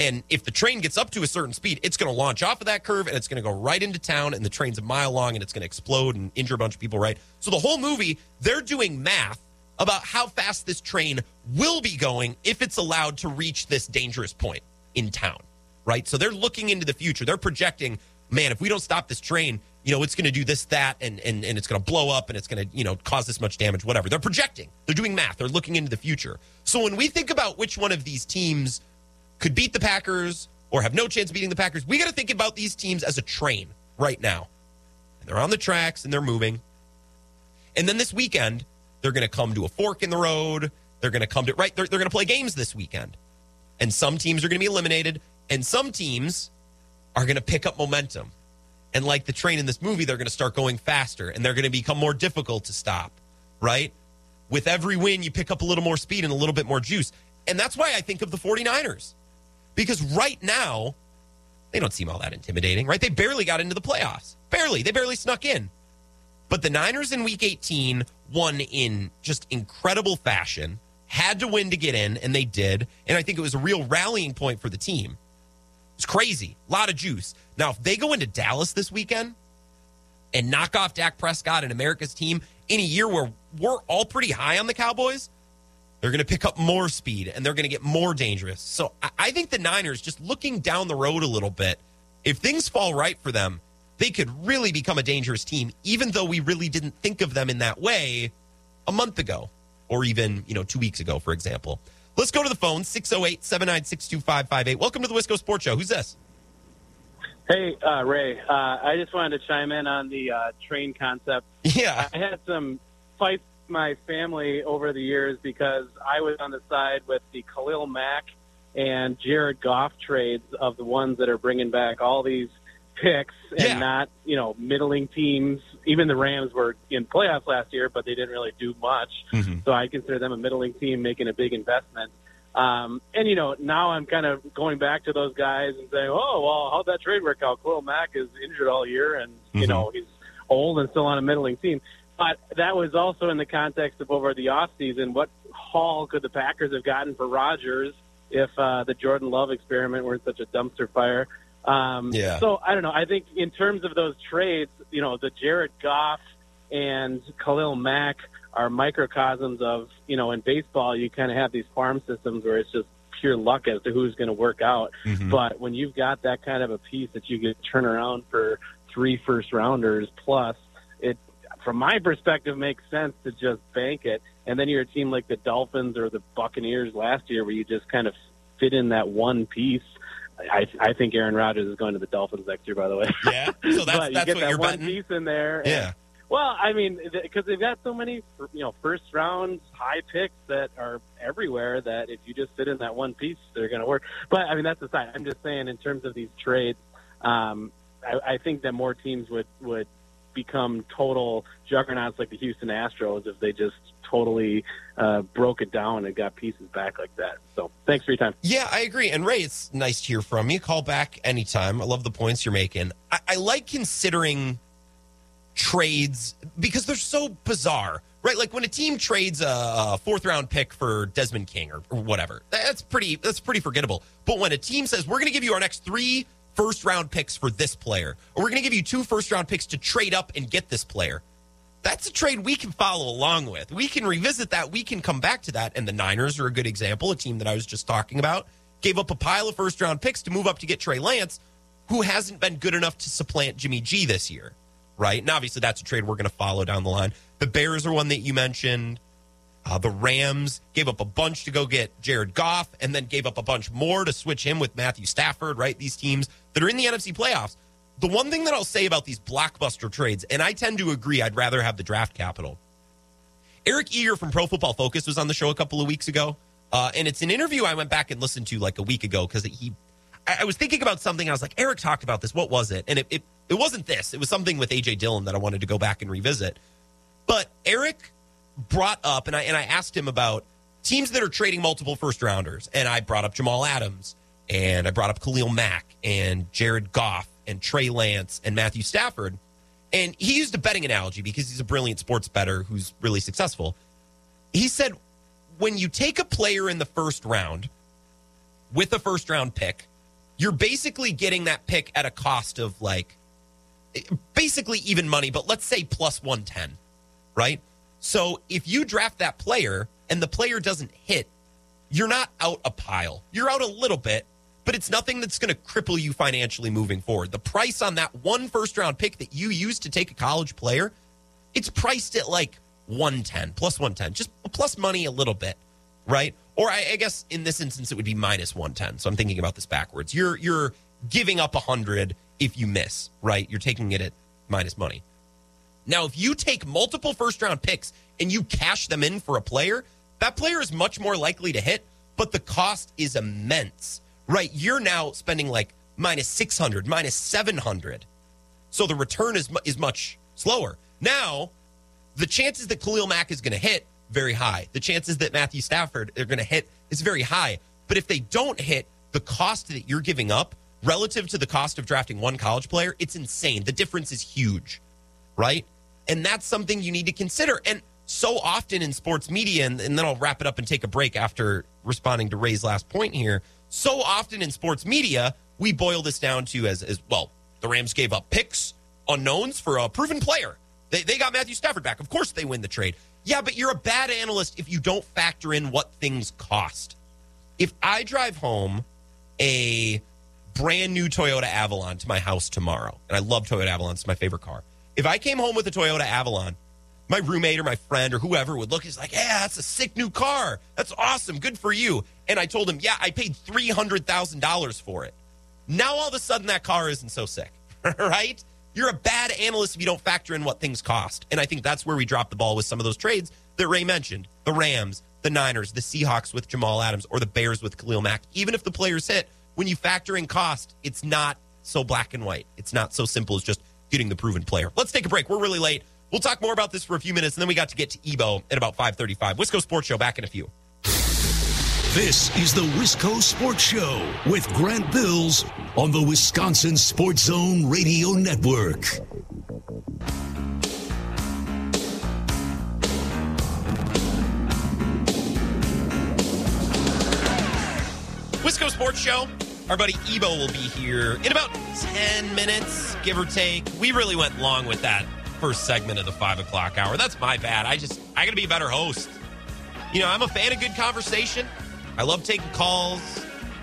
And if the train gets up to a certain speed, it's going to launch off of that curve and it's going to go right into town. And the train's a mile long and it's going to explode and injure a bunch of people, right? So the whole movie, they're doing math about how fast this train will be going if it's allowed to reach this dangerous point in town, right? So they're looking into the future. They're projecting, man, if we don't stop this train, you know, it's going to do this, that, and, and, and it's going to blow up and it's going to, you know, cause this much damage, whatever. They're projecting. They're doing math. They're looking into the future. So when we think about which one of these teams could beat the Packers or have no chance beating the Packers. We got to think about these teams as a train right now. And they're on the tracks and they're moving. And then this weekend, they're going to come to a fork in the road. They're going to come to, right? They're, they're going to play games this weekend. And some teams are going to be eliminated, and some teams are going to pick up momentum. And like the train in this movie, they're going to start going faster and they're going to become more difficult to stop, right? With every win, you pick up a little more speed and a little bit more juice. And that's why I think of the 49ers. Because right now, they don't seem all that intimidating, right? They barely got into the playoffs. Barely. They barely snuck in. But the Niners in week 18 won in just incredible fashion, had to win to get in, and they did. And I think it was a real rallying point for the team. It's crazy. A lot of juice. Now, if they go into Dallas this weekend and knock off Dak Prescott and America's team in a year where we're all pretty high on the Cowboys, they're going to pick up more speed and they're going to get more dangerous. So I- think the Niners, just looking down the road a little bit, if things fall right for them, they could really become a dangerous team, even though we really didn't think of them in that way a month ago or even, you know, two weeks ago, for example. Let's go to the phone, 608 796 2558. Welcome to the Wisco Sports Show. Who's this? Hey, uh, Ray. Uh, I just wanted to chime in on the uh, train concept. Yeah. I had some fights my family over the years because I was on the side with the Khalil Mack and Jared Goff trades of the ones that are bringing back all these picks and Yeah. not, you know, middling teams. Even the Rams were in playoffs last year, but they didn't really do much. So I consider them a middling team making a big investment. Um, and you know, now I'm kind of going back to those guys and saying, "Oh, well, how'd that trade work out?" Khalil Mack is injured all year, and you know he's old and still on a middling team. But that was also in the context of over the off season. What haul could the Packers have gotten for Rodgers if uh, the Jordan Love experiment weren't such a dumpster fire? Um, Yeah. So I don't know. I think in terms of those trades, you know, the Jared Goff and Khalil Mack are microcosms of, you know, in baseball, you kind of have these farm systems where it's just pure luck as to who's going to work out. But when you've got that kind of a piece that you can turn around for three first rounders plus, from my perspective, makes sense to just bank it. And then you're a team like the Dolphins or the Buccaneers last year where you just kind of fit in that one piece. I, I think Aaron Rodgers is going to the Dolphins next year, by the way. Yeah. So that's, but you that's get what that you're one betting. piece in there. and- Yeah. well, I mean, because they've got so many, you know, first round high picks that are everywhere that if you just fit in that one piece, they're going to work. But I mean, that's aside. I'm just saying, in terms of these trades, um, I, I think that more teams would would become total juggernauts like the Houston Astros if they just totally uh, broke it down and got pieces back like that. So, thanks for your time. Yeah, I agree. And Ray, it's nice to hear from you. Call back anytime. I love the points you're making. I, I like considering trades because they're so bizarre, right? Like when a team trades a, fourth round pick for Desmond King or, or whatever, that's pretty that's pretty forgettable. But when a team says we're going to give you our next three first round picks for this player, or we're going to give you two first round picks to trade up and get this player, that's a trade we can follow along with. We can revisit that. We can come back to that. And the Niners are a good example, a team that I was just talking about. Gave up a pile of first round picks to move up to get Trey Lance, who hasn't been good enough to supplant Jimmy G this year, right? And obviously, that's a trade we're going to follow down the line. The Bears are one that you mentioned. Uh, the Rams gave up a bunch to go get Jared Goff and then gave up a bunch more to switch him with Matthew Stafford, right? These teams that are in the NFC playoffs. The one thing that I'll say about these blockbuster trades, and I tend to agree, I'd rather have the draft capital. Eric Eager from Pro Football Focus was on the show a couple of weeks ago. Uh, and it's an interview I went back and listened to like a week ago because he, I, I was thinking about something. I was like, Eric talked about this. What was it? And it, it, it wasn't this. It was something with AJ Dillon that I wanted to go back and revisit. But Eric brought up, and I and I asked him about teams that are trading multiple first rounders, and I brought up Jamal Adams, and I brought up Khalil Mack, and Jared Goff, and Trey Lance, and Matthew Stafford, and he used a betting analogy because he's a brilliant sports bettor who's really successful. He said, when you take a player in the first round with a first round pick, you're basically getting that pick at a cost of like basically even money, but let's say plus 110, right? So if you draft that player and the player doesn't hit, you're not out a pile. You're out a little bit, but it's nothing that's going to cripple you financially moving forward. The price on that one first round pick that you used to take a college player, it's priced at like 110 plus 110, just plus money a little bit, right? or I, I guess in this instance it would be minus 110. So I'm thinking about this backwards. You're you're giving up 100 if you miss, right? You're taking it at minus money. Now, if you take multiple first round picks and you cash them in for a player, that player is much more likely to hit, but the cost is immense, right? You're now spending like minus 600, minus 700. So the return is, is much slower. Now, the chances that Khalil Mack is going to hit, very high. The chances that Matthew Stafford are going to hit is very high. But if they don't hit, the cost that you're giving up relative to the cost of drafting one college player, it's insane. The difference is huge, right? And that's something you need to consider. And so often in sports media, and, and then I'll wrap it up and take a break after responding to Ray's last point here. So often in sports media, we boil this down to as, as well, the Rams gave up picks, unknowns for a proven player. They, they got Matthew Stafford back. Of course they win the trade. Yeah, but you're a bad analyst if you don't factor in what things cost. If I drive home a brand new Toyota Avalon to my house tomorrow, and I love Toyota Avalon, it's my favorite car. If I came home with a Toyota Avalon, my roommate or my friend or whoever would look, he's like, Yeah, that's a sick new car. That's awesome. Good for you. And I told him, Yeah, I paid $300,000 for it. Now all of a sudden that car isn't so sick, right? You're a bad analyst if you don't factor in what things cost. And I think that's where we dropped the ball with some of those trades that Ray mentioned the Rams, the Niners, the Seahawks with Jamal Adams, or the Bears with Khalil Mack. Even if the players hit, when you factor in cost, it's not so black and white. It's not so simple as just getting the proven player. Let's take a break. We're really late. We'll talk more about this for a few minutes, and then we got to get to Ebo at about 535. Wisco Sports Show back in a few. This is the Wisco Sports Show with Grant Bills on the Wisconsin Sports Zone Radio Network. Wisco Sports Show. Our buddy Ebo will be here in about 10 minutes, give or take. We really went long with that first segment of the five o'clock hour. That's my bad. I just, I got to be a better host. You know, I'm a fan of good conversation. I love taking calls,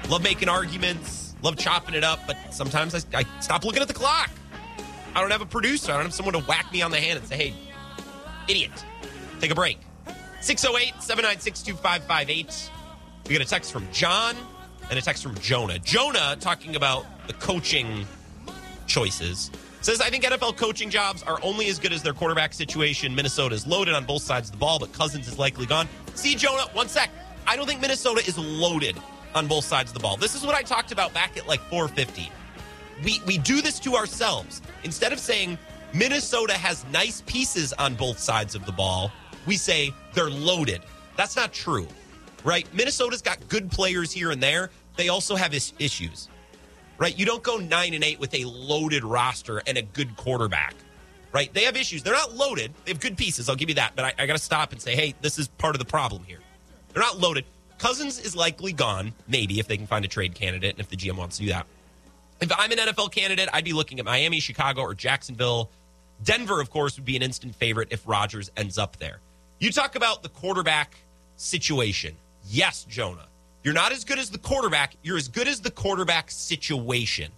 love making arguments, love chopping it up, but sometimes I, I stop looking at the clock. I don't have a producer. I don't have someone to whack me on the hand and say, hey, idiot, take a break. 608 796 2558. We got a text from John and a text from Jonah. Jonah talking about the coaching choices. Says, I think NFL coaching jobs are only as good as their quarterback situation. Minnesota is loaded on both sides of the ball, but Cousins is likely gone. See, Jonah, one sec. I don't think Minnesota is loaded on both sides of the ball. This is what I talked about back at like 450. We we do this to ourselves. Instead of saying Minnesota has nice pieces on both sides of the ball, we say they're loaded. That's not true. Right? Minnesota's got good players here and there. They also have is- issues. Right? You don't go 9 and 8 with a loaded roster and a good quarterback. Right? They have issues. They're not loaded. They have good pieces. I'll give you that. But I, I got to stop and say, hey, this is part of the problem here. They're not loaded. Cousins is likely gone, maybe, if they can find a trade candidate and if the GM wants to do that. If I'm an NFL candidate, I'd be looking at Miami, Chicago, or Jacksonville. Denver, of course, would be an instant favorite if Rodgers ends up there. You talk about the quarterback situation. Yes, Jonah. You're not as good as the quarterback. You're as good as the quarterback situation.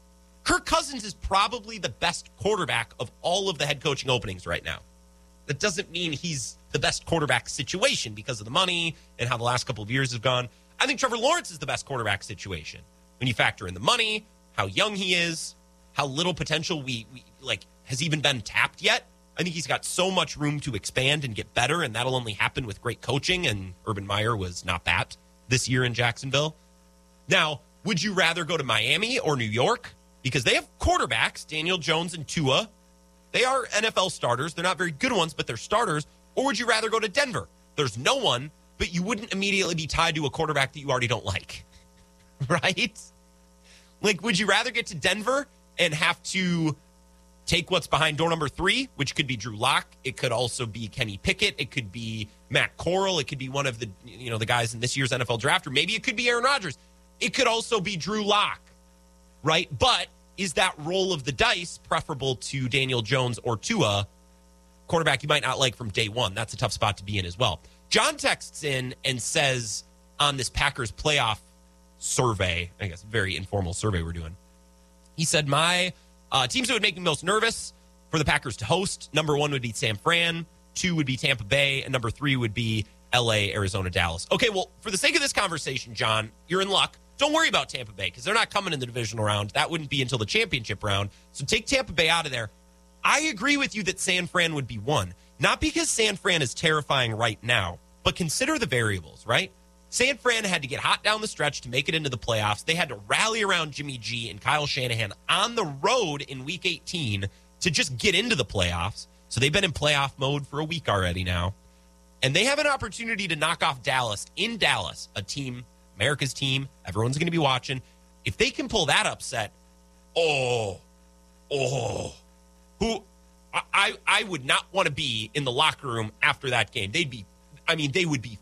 Kirk Cousins is probably the best quarterback of all of the head coaching openings right now. That doesn't mean he's the best quarterback situation because of the money and how the last couple of years have gone. I think Trevor Lawrence is the best quarterback situation when you factor in the money, how young he is, how little potential we, we like has even been tapped yet. I think he's got so much room to expand and get better, and that'll only happen with great coaching. And Urban Meyer was not that this year in Jacksonville. Now, would you rather go to Miami or New York? Because they have quarterbacks, Daniel Jones and Tua. They are NFL starters. They're not very good ones, but they're starters. Or would you rather go to Denver? There's no one, but you wouldn't immediately be tied to a quarterback that you already don't like. right? Like, would you rather get to Denver and have to take what's behind door number three, which could be Drew Lock. It could also be Kenny Pickett. It could be Matt Corral. It could be one of the you know the guys in this year's NFL draft, or maybe it could be Aaron Rodgers. It could also be Drew Lock, right? But is that roll of the dice preferable to Daniel Jones or Tua, quarterback you might not like from day one? That's a tough spot to be in as well. John texts in and says on this Packers playoff survey, I guess very informal survey we're doing. He said my uh, teams that would make me most nervous for the Packers to host. Number one would be San Fran. Two would be Tampa Bay, and number three would be LA, Arizona, Dallas. Okay, well, for the sake of this conversation, John, you're in luck. Don't worry about Tampa Bay because they're not coming in the divisional round. That wouldn't be until the championship round. So take Tampa Bay out of there. I agree with you that San Fran would be one. Not because San Fran is terrifying right now, but consider the variables, right? San Fran had to get hot down the stretch to make it into the playoffs. They had to rally around Jimmy G and Kyle Shanahan on the road in week 18 to just get into the playoffs. So they've been in playoff mode for a week already now. And they have an opportunity to knock off Dallas in Dallas, a team, America's team. Everyone's going to be watching. If they can pull that upset, oh, oh, who I, I, would not want to be in the locker room after that game. They'd be, I mean, they would be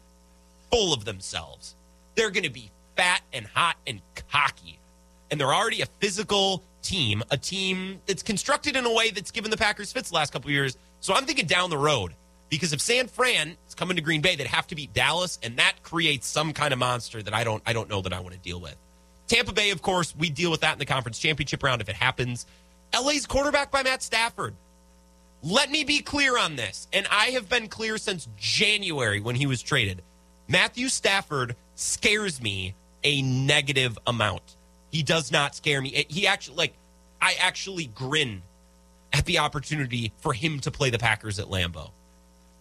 full of themselves. They're going to be fat and hot and cocky. And they're already a physical team, a team that's constructed in a way that's given the Packers fits the last couple years. So I'm thinking down the road because if San Fran is coming to Green Bay, they'd have to beat Dallas, and that creates some kind of monster that I don't I don't know that I want to deal with. Tampa Bay, of course, we deal with that in the conference championship round if it happens. LA's quarterback by Matt Stafford. Let me be clear on this, and I have been clear since January when he was traded. Matthew Stafford scares me a negative amount. He does not scare me. He actually like I actually grin at the opportunity for him to play the Packers at Lambeau.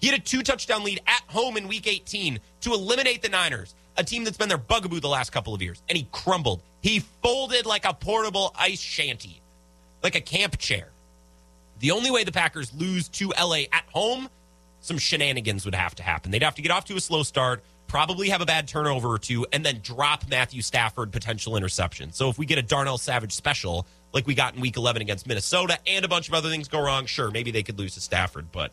He had a two touchdown lead at home in week 18 to eliminate the Niners, a team that's been their bugaboo the last couple of years, and he crumbled. He folded like a portable ice shanty, like a camp chair. The only way the Packers lose to LA at home, some shenanigans would have to happen. They'd have to get off to a slow start, probably have a bad turnover or two, and then drop Matthew Stafford potential interception. So if we get a Darnell Savage special like we got in week 11 against Minnesota and a bunch of other things go wrong, sure, maybe they could lose to Stafford, but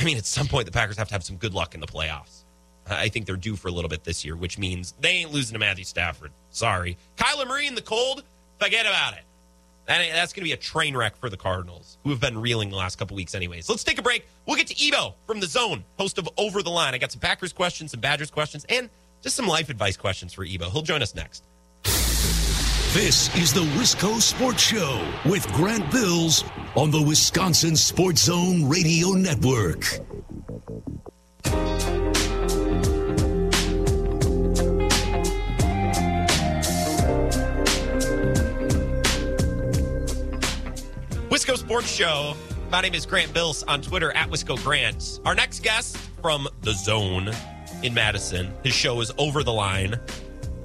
I mean, at some point, the Packers have to have some good luck in the playoffs. I think they're due for a little bit this year, which means they ain't losing to Matthew Stafford. Sorry. Kyler Murray in the cold, forget about it. That, that's going to be a train wreck for the Cardinals, who have been reeling the last couple weeks, anyways. Let's take a break. We'll get to Ebo from the zone, host of Over the Line. I got some Packers questions, some Badgers questions, and just some life advice questions for Ebo. He'll join us next. This is the Wisco Sports Show with Grant Bills on the Wisconsin Sports Zone Radio Network. Wisco Sports Show. My name is Grant Bills on Twitter at Wisco Grant. Our next guest from the Zone in Madison. His show is Over the Line.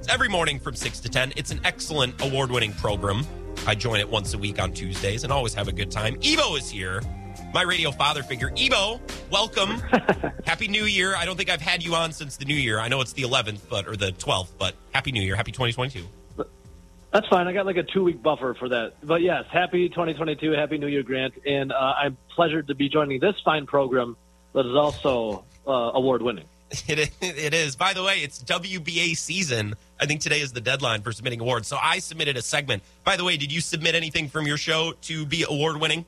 Every morning from 6 to 10. It's an excellent award winning program. I join it once a week on Tuesdays and always have a good time. Ebo is here, my radio father figure. Ebo, welcome. happy New Year. I don't think I've had you on since the New Year. I know it's the 11th, but or the 12th, but Happy New Year. Happy 2022. That's fine. I got like a two week buffer for that. But yes, happy 2022, happy New Year, Grant, and uh, I'm pleasured to be joining this fine program that is also uh, award winning. It, it is. By the way, it's WBA season. I think today is the deadline for submitting awards. So I submitted a segment. By the way, did you submit anything from your show to be award winning?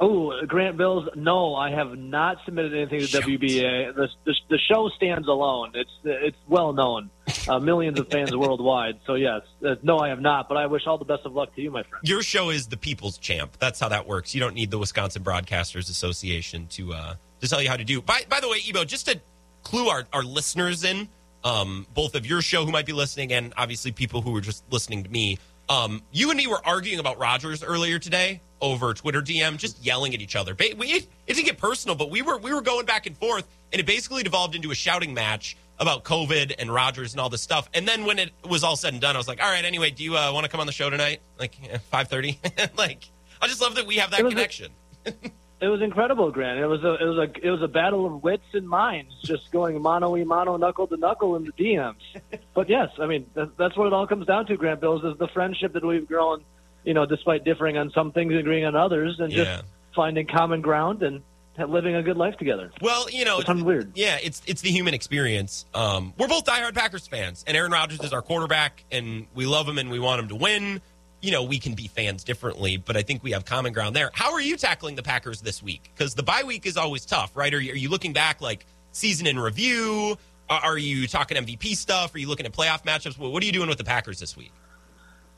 Oh, Grant Bills. No, I have not submitted anything to Shoot. WBA. The, the the show stands alone. It's it's well known, uh, millions of fans worldwide. So yes, uh, no, I have not. But I wish all the best of luck to you, my friend. Your show is the people's champ. That's how that works. You don't need the Wisconsin Broadcasters Association to uh, to tell you how to do. By by the way, Ebo, just to clue our, our listeners in, um, both of your show who might be listening and obviously people who were just listening to me. Um, you and me were arguing about Rodgers earlier today over Twitter DM, just yelling at each other. We, it didn't get personal, but we were we were going back and forth, and it basically devolved into a shouting match about COVID and Rodgers and all this stuff. And then when it was all said and done, I was like, "All right, anyway, do you uh, want to come on the show tonight? Like five thirty? like, I just love that we have that was a- connection." It was incredible, Grant. It was a it was a it was a battle of wits and minds, just going mano y mano, knuckle to knuckle in the DMs. But yes, I mean that, that's what it all comes down to, Grant Bills, is the friendship that we've grown. You know, despite differing on some things, and agreeing on others, and Yeah. just finding common ground and living a good life together. Well, you know, It sounds weird. Yeah, it's it's the human experience. Um, we're both diehard Packers fans, and Aaron Rodgers is our quarterback, and we love him and we want him to win. You know, we can be fans differently, but I think we have common ground there. How are you tackling the Packers this week? Because the bye week is always tough, right? Are you, are you looking back like season in review? Are, you talking MVP stuff? Are you looking at playoff matchups? What, are you doing with the Packers this week?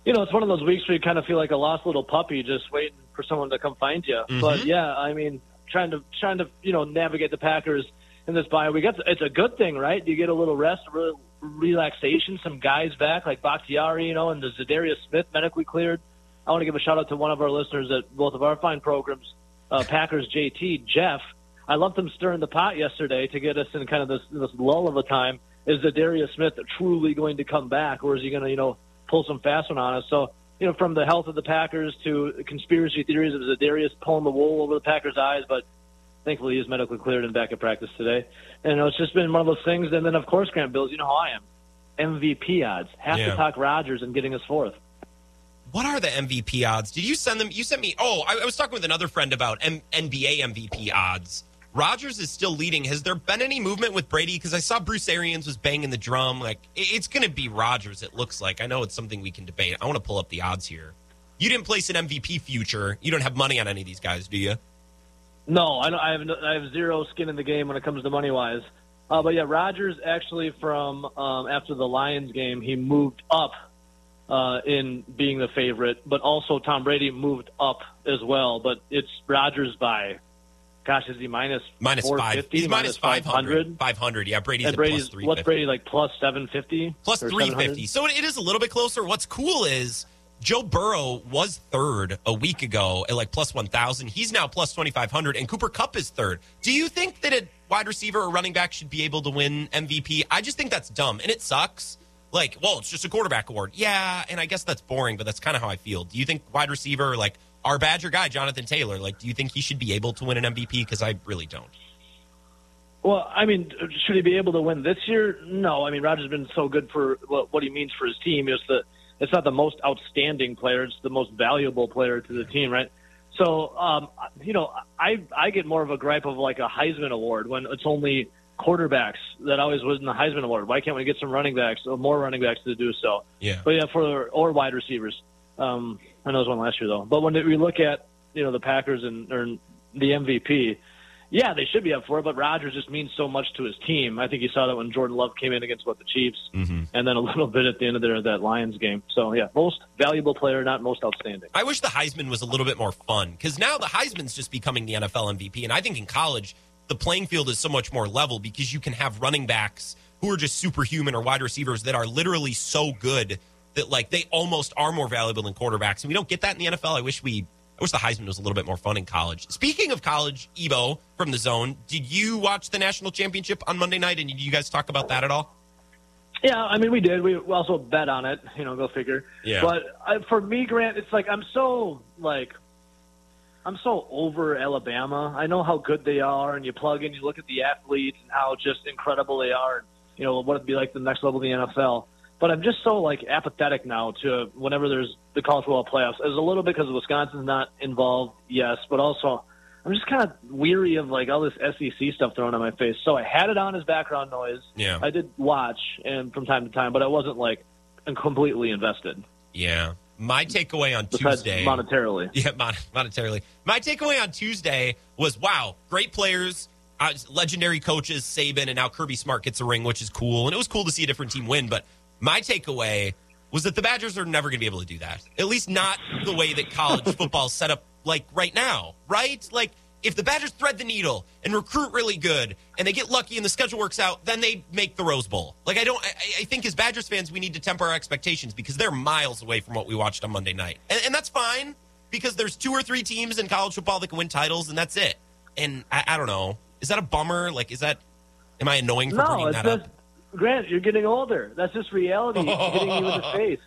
You know, it's one of those weeks where you kind of feel like a lost little puppy, just waiting for someone to come find you. Mhm. But yeah, I mean, trying to trying to you know navigate the Packers in this bye week. It's, it's a good thing, right? You get a little rest, a relaxation, some guys back like Bakhtiari, you know, and the Zadarius Smith medically cleared. I want to give a shout out to one of our listeners at both of our fine programs, uh, Packers JT, Jeff. I loved him stirring the pot yesterday to get us in kind of this, this lull of a time. Is Zadarius Smith truly going to come back, or is he going to, you know, pull some fast one on us? So, you know, from the health of the Packers to conspiracy theories of Zadarius pulling the wool over the Packers' eyes, but thankfully he's medically cleared and back at practice today. And you know, it's just been one of those things. And then, of course, Grant Bills, you know how I am. MVP odds. Have Yeah. to talk Rodgers and getting us fourth. What are the MVP odds? Did you send them? You sent me. Oh, I, I was talking with another friend about M- NBA MVP odds. Rodgers is still leading. Has there been any movement with Brady? Because I saw Bruce Arians was banging the drum. Like it- it's going to be Rodgers. It looks like. I know it's something we can debate. I want to pull up the odds here. You didn't place an MVP future. You don't have money on any of these guys, do you? No, I, don't, I have no, I have zero skin in the game when it comes to money wise. Uh, but yeah, Rodgers actually from um, after the Lions game, he moved up uh, in being the favorite, but also Tom Brady moved up as well. But it's Rodgers by, gosh, is he minus Minus five. He's minus minus 500. 500. Yeah, Brady's and at Brady's plus what's 350. Brady like plus seven fifty? plus 350. So it is a little bit closer. What's cool is Joe Burrow was third a week ago at like plus 1,000. He's now plus 2,500, and Cooper Kupp is third. Do you think that a wide receiver or running back should be able to win MVP? I just think that's dumb, and it sucks. Like, well, it's just a quarterback award. Yeah, and I guess that's boring, but that's kind of how I feel. Do you think wide receiver, like our Badger guy, Jonathan Taylor, like, do you think he should be able to win an MVP? Because I really don't. Well, I mean, should he be able to win this year? No. I mean, Rodgers has been so good for what, what he means for his team. Is the it's not the most outstanding player; it's the most valuable player to the team, right? So, um, you know, I I get more of a gripe of like a Heisman Award when it's only quarterbacks that always win the Heisman Award. Why can't we get some running backs or more running backs to do so? Yeah. But yeah, for or wide receivers. Um, I know there was one last year though. But when we look at you know the Packers and or the MVP, yeah, they should be up for it. But Rodgers just means so much to his team. I think you saw that when Jordan Love came in against what the Chiefs, Mm-hmm. and then a little bit at the end of their that Lions game. So yeah, most valuable player, not most outstanding. I wish the Heisman was a little bit more fun because now the Heisman's just becoming the NFL MVP. And I think in college, the playing field is so much more level because you can have running backs who are just superhuman or wide receivers that are literally so good that like they almost are more valuable than quarterbacks. And we don't get that in the NFL. I wish we I wish the Heisman was a little bit more fun in college. Speaking of college, Ebo from the zone, did you watch the national championship on Monday night and did you guys talk about that at all? Yeah, I mean, we did. We also bet on it. You know, go figure. Yeah. But uh, for me, Grant, it's like I'm so like I'm so over Alabama. I know how good they are, and you plug in, you look at the athletes and how just incredible they are. And, you know what it'd be like the next level of the NFL. But I'm just so like apathetic now to whenever there's the college football playoffs. It's a little bit because Wisconsin's not involved, yes, but also I'm just kind of weary of like all this SEC stuff thrown on my face. So I had it on as background noise. Yeah. I did watch and from time to time, but I wasn't like completely invested. Yeah. My takeaway on Besides Tuesday monetarily. Yeah, mon- monetarily. My takeaway on Tuesday was wow, great players, uh, legendary coaches, Saban, and now Kirby Smart gets a ring, which is cool. And it was cool to see a different team win. But my takeaway was that the Badgers are never going to be able to do that. At least not the way that college football is set up like right now, right? Like if the Badgers thread the needle and recruit really good and they get lucky and the schedule works out, then they make the Rose Bowl. Like I don't, I, I think as Badgers fans, we need to temper our expectations because they're miles away from what we watched on Monday night, and, and that's fine because there's two or three teams in college football that can win titles, and that's it. And I, I don't know, is that a bummer? Like, is that, am I annoying for No, bringing that just up? Grant. You're getting older. That's just reality hitting you in the face.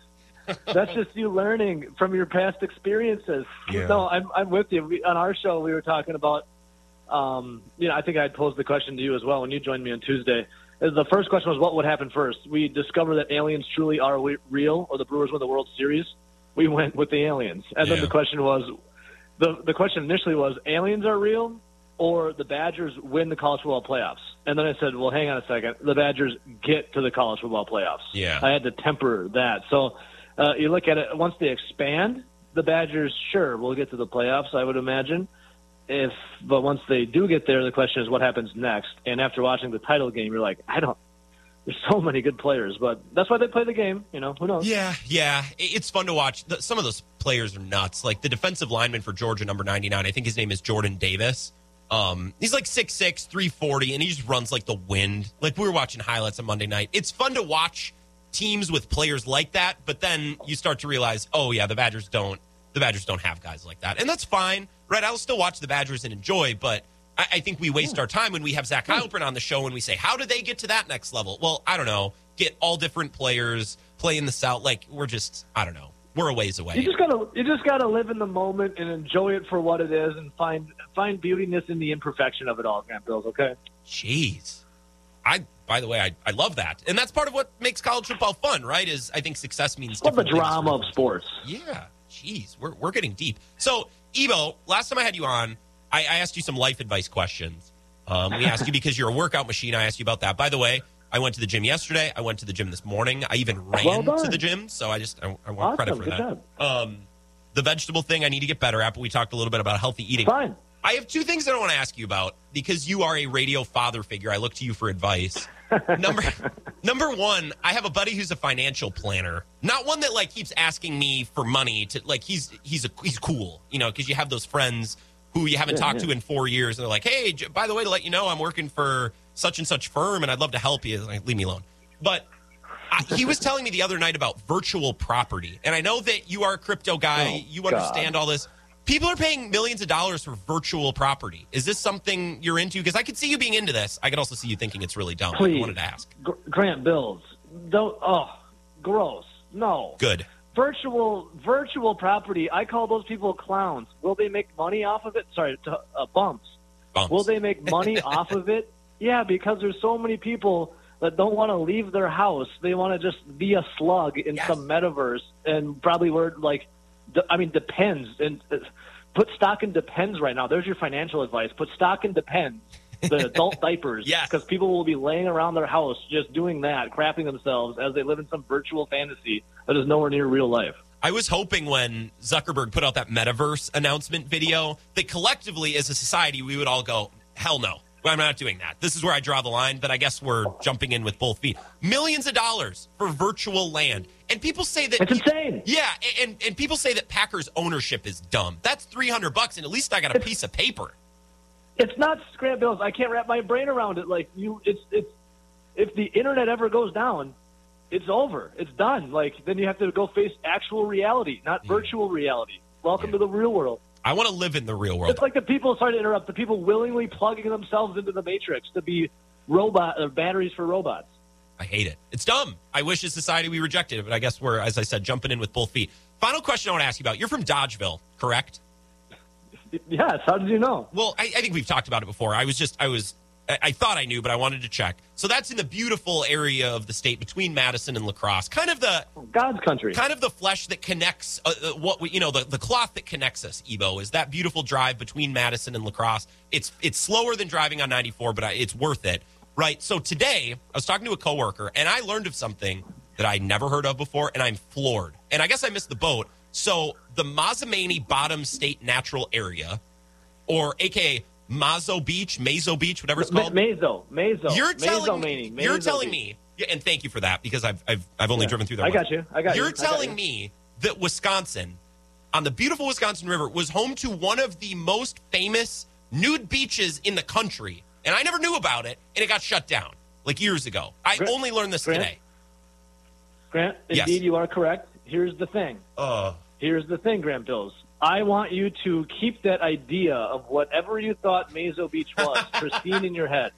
That's just you learning from your past experiences. Yeah. No, I'm I'm with you. We, on our show, we were talking about. Um, you know, I think I posed the question to you as well when you joined me on Tuesday. Uh, The first question was, what would happen first? We discover that aliens truly are we- real, or the Brewers win the World Series. We went with the aliens, and then the question was, the the question initially was, aliens are real, or the Badgers win the college football playoffs. And then I said, well, hang on a second. The Badgers get to the college football playoffs. Yeah. I had to temper that. So uh, you look at it, once they expand, the Badgers, sure, will get to the playoffs, I would imagine. If, but once they do get there, the question is what happens next. And after watching the title game, you're like, I don't. There's so many good players, but that's why they play the game. You know, who knows? Yeah, yeah, it's fun to watch. Some of those players are nuts. Like the defensive lineman for Georgia, number ninety nine. I think his name is Jordan Davis. Um, he's like 6'6", 340, and he just runs like the wind. Like we were watching highlights on Monday night. It's fun to watch teams with players like that, but then you start to realize, oh yeah, the Badgers don't the Badgers don't have guys like that. And that's fine, right? I'll still watch the Badgers and enjoy, but I, I think we waste our time when we have Zach Heilprin on the show and we say, how did they get to that next level? Well, I don't know. Get all different players, play in the South. Like, we're just, I don't know. We're a ways away. You just gotta you just gotta live in the moment and enjoy it for what it is, and find find beautiness in the imperfection of it all, Grant Bills. Okay. Jeez. I by the way, I, I love that. And that's part of what makes college football fun, right? Is I think success means Love the drama of sports. Yeah. Jeez, we're, we're getting deep. So, Ebo, last time I had you on, I, I asked you some life advice questions. Um, we asked you because you're a workout machine. I asked you about that. By the way, I went to the gym yesterday. I went to the gym this morning. I even ran Well to the gym. So I just, I, I want credit for Good that. Um, the vegetable thing I need to get better at, but we talked a little bit about healthy eating. Fine. I have two things that I want to ask you about because you are a radio father figure. I look to you for advice. number number one, I have a buddy who's a financial planner. Not one that like keeps asking me for money to like he's he's a he's cool, you know, because you have those friends who you haven't Yeah, talked yeah. to in four years, and they're like, "Hey, j- by the way, to let you know, I'm working for such and such firm, and I'd love to help you." Like, leave me alone. But I, he was telling me the other night about virtual property, and I know that you are a crypto guy. Oh, you God. understand all this. People are paying millions of dollars for virtual property. Is this something you're into? Because I could see you being into this. I could also see you thinking it's really dumb. I Please. wanted to ask. Gr- Grant Bills. Don't. Oh, gross. No. Good. Virtual virtual property. I call those people clowns. Will they make money off of it? Sorry, t- uh, bumps. Bumps. Will they make money off of it? Yeah, because there's so many people that don't want to leave their house. They want to just be a slug in Yes. some metaverse, and probably word like, I mean, depends. And uh, put stock in depends right now. There's your financial advice. Put stock in depends. The adult diapers, Yes. because people will be laying around their house just doing that, crapping themselves as they live in some virtual fantasy that is nowhere near real life. I was hoping when Zuckerberg put out that metaverse announcement video that collectively as a society we would all go, hell no. I'm not doing that. This is where I draw the line, but I guess we're jumping in with both feet. Millions of dollars for virtual land. And people say that It's insane. Yeah, and, and people say that Packers ownership is dumb. That's 300 bucks and at least I got a piece of paper. It's not scrap bills. I can't wrap my brain around it. Like you, it's it's if the internet ever goes down, it's over. It's done. Like then you have to go face actual reality, not mm. virtual reality. Welcome to the real world. I want to live in the real world. It's like the people. Sorry to interrupt. The people willingly plugging themselves into the matrix to be robot or batteries for robots. I hate it. It's dumb. I wish as society we rejected it, but I guess we're, as I said, jumping in with both feet. Final question I want to ask you about. You're from Dodgeville, correct? Yes. How did you know? Well, I, I think we've talked about it before. I was just, I was, I, thought I knew, but I wanted to check. So that's in the beautiful area of the state between Madison and La Crosse, kind of the God's country. kind of the flesh that connects uh, uh, what we, you know, the, the cloth that connects us. Ebo is that beautiful drive between Madison and La Crosse. It's it's slower than driving on 94, but I, it's worth it, right? So today I was talking to a coworker and I learned of something that I never heard of before, and I'm floored. And I guess I missed the boat. So the Mazomanie Bottom State Natural Area, or AKA Mazo Beach, Mazo Beach, whatever it's called. Mazo. Mazo. You're telling meaning. me. You're telling me. And thank you for that because I've I've I've only Yeah. driven through there. I once. got you. I got you. You're telling you. me that Wisconsin, on the beautiful Wisconsin River, was home to one of the most famous nude beaches in the country, and I never knew about it, and it got shut down like years ago. I Grant- only learned this Grant? today. Grant, Yes. indeed, you are correct. Here's the thing. Uh, Here's the thing, Grant Bills. I want you to keep that idea of whatever you thought Mazo Beach was pristine in your head.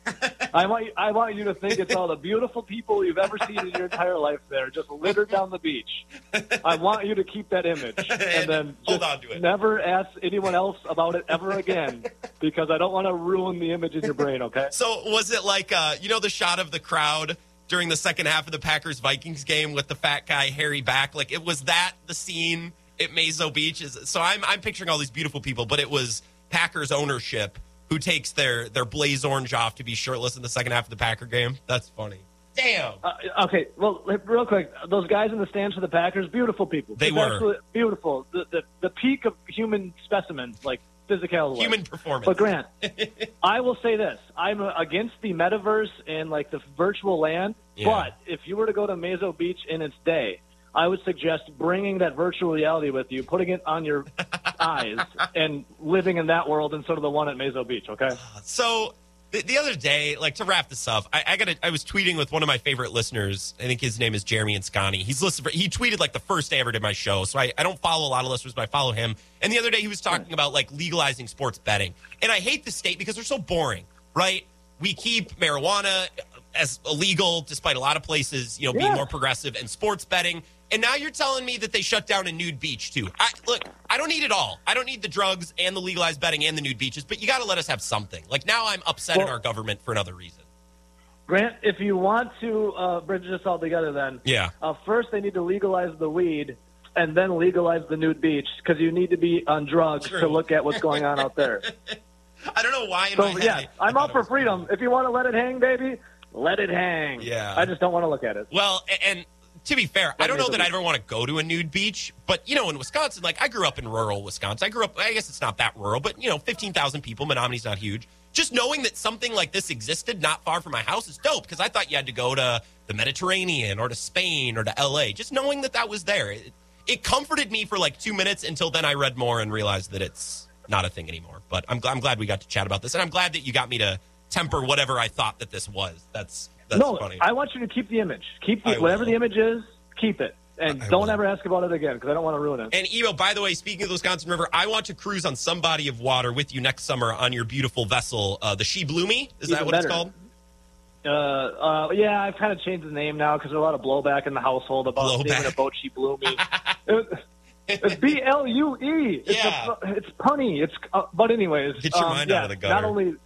I want you, I want you to think it's all the beautiful people you've ever seen in your entire life there, just littered down the beach. I want you to keep that image and then Hold on to it. never ask anyone else about it ever again because I don't want to ruin the image in your brain. Okay? so was it like uh, you know the shot of the crowd during the second half of the Packers Vikings game with the fat guy hairy back? Like it was that the scene at Mazo Beach? Is so I'm I'm picturing all these beautiful people, but it was Packers ownership who takes their their blaze orange off to be shirtless in the second half of the Packer game. That's funny. Damn. Uh, okay, well, real quick, those guys in the stands for the Packers, beautiful people. They Just were. absolutely beautiful. The, the the peak of human specimen, like physical. Human performance. But Grant, I will say this: I'm against the metaverse and like the virtual land. Yeah. But if you were to go to Mazo Beach in its day, I would suggest bringing that virtual reality with you, putting it on your eyes and living in that world instead of the one at Mazo Beach. Okay. So the, the other day, like to wrap this up, I, I got I was tweeting with one of my favorite listeners. I think his name is Jeremy Anscani. He's listened. For, he tweeted like the first day I ever did my show. So I, I don't follow a lot of listeners, but I follow him. And the other day he was talking about like legalizing sports betting. And I hate the state because they're so boring, right? We keep marijuana as illegal, despite a lot of places, you know, being more progressive, and sports betting. And now you're telling me that they shut down a nude beach too. I, look, I don't need it all. I don't need the drugs and the legalized betting and the nude beaches, but you got to let us have something. Like now, I'm upset at our government for another reason. Grant, if you want to uh, bridge this all together, then Yeah. uh, first they need to legalize the weed and then legalize the nude beach because you need to be on drugs True. to look at what's going on out there. I don't know why. So head, yeah, I- thought all for freedom. If you want to let it hang, baby, let it hang. Yeah. I just don't want to look at it. Well, and to be fair, I don't know that I'd ever want to go to a nude beach, but you know, in Wisconsin, like I grew up in rural Wisconsin. I grew up, I guess it's not that rural, but you know, 15,000 people. Menomonie's not huge. Just knowing that something like this existed not far from my house is dope because I thought you had to go to the Mediterranean or to Spain or to LA. Just knowing that that was there, it, it comforted me for like two minutes until then I read more and realized that it's not a thing anymore. But I'm, I'm glad we got to chat about this, and I'm glad that you got me to temper whatever I thought that this was. That's that's no, funny. I want you to keep the image. Keep the, whatever the image is. Keep it, and I don't will. ever ask about it again because I don't want to ruin it. And Ebo, by the way, speaking of the Wisconsin River, I want to cruise on some body of water with you next summer on your beautiful vessel, uh, the She Bloomy. Is that Even what it's called? Uh, uh, yeah, I've kind of changed the name now because there's a lot of blowback in the household about Blowback. naming a boat she blew me. It- it's B L U E. It's Yeah. a, it's punny. It's uh, but anyways. Get your um, mind yeah, out of the gutter. Not only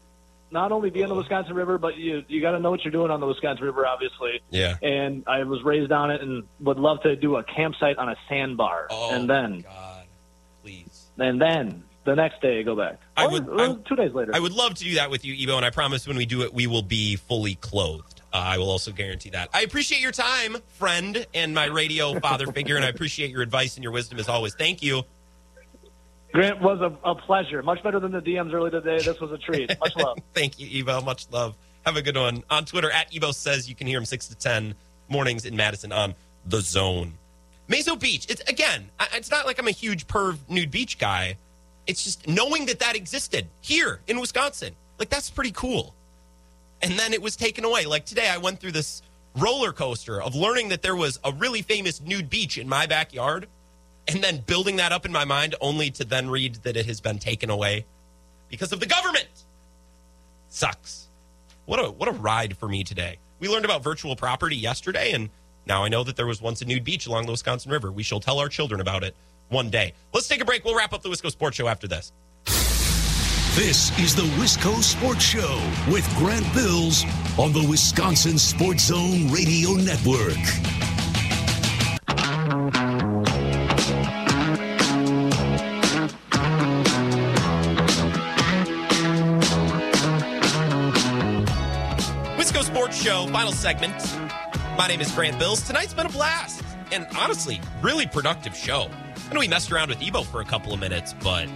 not only be on the Wisconsin River, but you you got to know what you're doing on the Wisconsin River, obviously. Yeah. And I was raised on it, and would love to do a campsite on a sandbar, Oh, and then God, please. and then the next day go back. I Or, would- or two days later. I would love to do that with you, Ebo, and I promise when we do it, we will be fully clothed. Uh, I will also guarantee that. I appreciate your time, friend, and my radio father figure, and I appreciate your advice and your wisdom as always. Thank you. Grant was a, a pleasure. Much better than the DMs early today. This was a treat. Much love. Thank you, Ebo. Much love. Have a good one. On Twitter, at Ebo says you can hear him 6 to 10 mornings in Madison on The Zone. Mazo Beach. It's again, it's not like I'm a huge perv nude beach guy. It's just knowing that that existed here in Wisconsin. Like, that's pretty cool. And then it was taken away. Like today, I went through this roller coaster of learning that there was a really famous nude beach in my backyard and then building that up in my mind only to then read that it has been taken away because of the government sucks. What a what a ride for me today. We learned about virtual property yesterday, and now I know that there was once a nude beach along the Wisconsin River. We shall tell our children about it one day. Let's take a break. We'll wrap up the Wisco Sports Show after this. This is the Wisco Sports Show with Grant Bills on the Wisconsin Sports Zone Radio Network. Show, final segment. My name is Grant Bills. Tonight's been a blast, and honestly, really productive show. I know we messed around with Ebo for a couple of minutes, but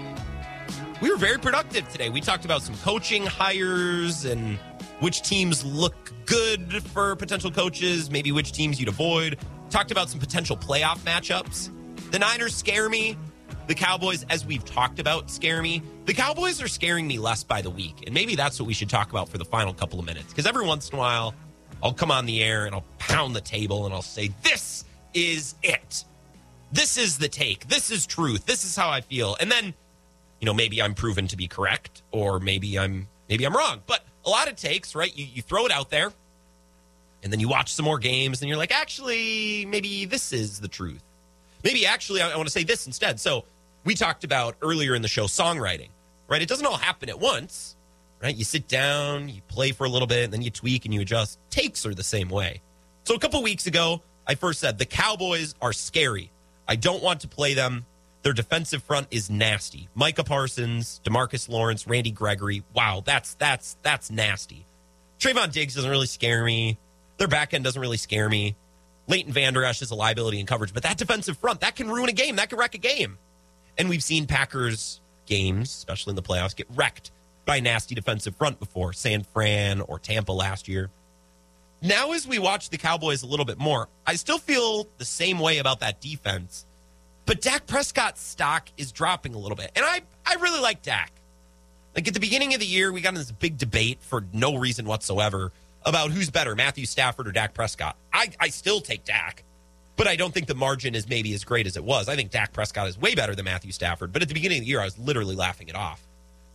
we were very productive today. We talked about some coaching hires and which teams look good for potential coaches, maybe which teams you'd avoid. Talked about some potential playoff matchups. The Niners scare me. The Cowboys, as we've talked about, scare me. The Cowboys are scaring me less by the week. And maybe that's what we should talk about for the final couple of minutes. Because every once in a while, I'll come on the air and I'll pound the table and I'll say, This is it. This is the take. This is truth. This is how I feel. And then you know maybe i'm proven to be correct or maybe i'm maybe i'm wrong but a lot of takes right you, you throw it out there and then you watch some more games and you're like actually maybe this is the truth maybe actually i, I want to say this instead so we talked about earlier in the show songwriting right it doesn't all happen at once right you sit down you play for a little bit and then you tweak and you adjust takes are the same way so a couple weeks ago i first said the cowboys are scary i don't want to play them their defensive front is nasty. Micah Parsons, Demarcus Lawrence, Randy Gregory. Wow, that's that's that's nasty. Trevon Diggs doesn't really scare me. Their back end doesn't really scare me. Leighton Vander Esch is a liability in coverage, but that defensive front that can ruin a game. That can wreck a game. And we've seen Packers games, especially in the playoffs, get wrecked by nasty defensive front before. San Fran or Tampa last year. Now, as we watch the Cowboys a little bit more, I still feel the same way about that defense But Dak Prescott's stock is dropping a little bit. And I, I really like Dak. Like at the beginning of the year, we got in this big debate for no reason whatsoever about who's better, Matthew Stafford or Dak Prescott. I, I still take Dak, but I don't think the margin is maybe as great as it was. I think Dak Prescott is way better than Matthew Stafford. But at the beginning of the year, I was literally laughing it off.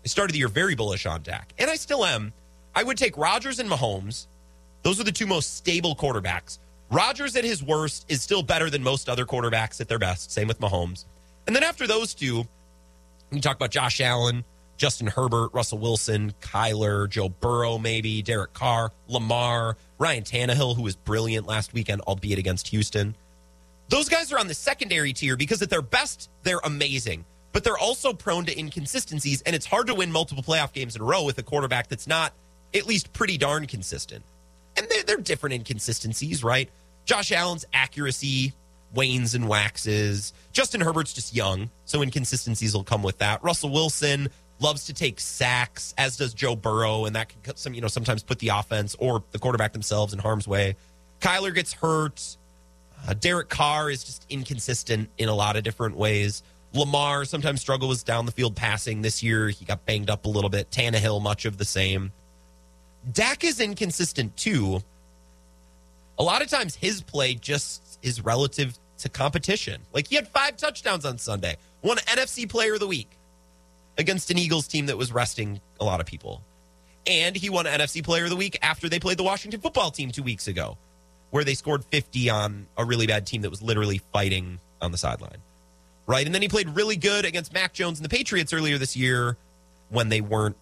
I started the year very bullish on Dak, and I still am. I would take Rodgers and Mahomes. Those are the two most stable quarterbacks. Rodgers at his worst is still better than most other quarterbacks at their best. Same with Mahomes. And then after those two, you talk about Josh Allen, Justin Herbert, Russell Wilson, Kyler, Joe Burrow, maybe, Derek Carr, Lamar, Ryan Tannehill, who was brilliant last weekend, albeit against Houston. Those guys are on the secondary tier because at their best, they're amazing, but they're also prone to inconsistencies, and it's hard to win multiple playoff games in a row with a quarterback that's not at least pretty darn consistent. And they're, they're different inconsistencies, right? Josh Allen's accuracy wanes and waxes. Justin Herbert's just young, so inconsistencies will come with that. Russell Wilson loves to take sacks, as does Joe Burrow, and that can some you know sometimes put the offense or the quarterback themselves in harm's way. Kyler gets hurt. Uh, Derek Carr is just inconsistent in a lot of different ways. Lamar sometimes struggles down the field passing. This year he got banged up a little bit. Tannehill, much of the same. Dak is inconsistent too. A lot of times his play just is relative to competition. Like he had five touchdowns on Sunday, won NFC Player of the Week against an Eagles team that was resting a lot of people. And he won NFC Player of the Week after they played the Washington football team two weeks ago, where they scored 50 on a really bad team that was literally fighting on the sideline. Right. And then he played really good against Mac Jones and the Patriots earlier this year when they weren't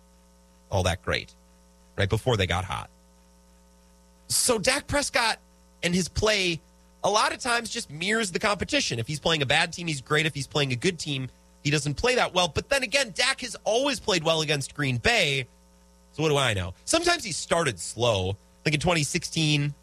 all that great, right? Before they got hot. So Dak Prescott and his play a lot of times just mirrors the competition. If he's playing a bad team, he's great. If he's playing a good team, he doesn't play that well. But then again, Dak has always played well against Green Bay. So what do I know? Sometimes he started slow. Like in 2016,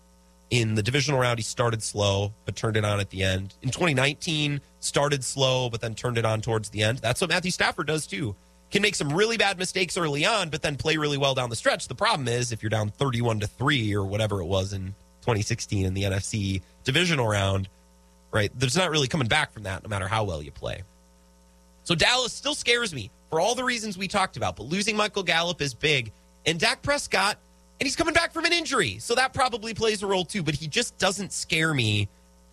in the divisional round, he started slow, but turned it on at the end. In 2019, started slow, but then turned it on towards the end. That's what Matthew Stafford does too. Can make some really bad mistakes early on, but then play really well down the stretch. The problem is if you're down 31 to 3 or whatever it was in 2016 in the NFC divisional round, right? There's not really coming back from that no matter how well you play. So Dallas still scares me for all the reasons we talked about, but losing Michael Gallup is big. And Dak Prescott, and he's coming back from an injury. So that probably plays a role too, but he just doesn't scare me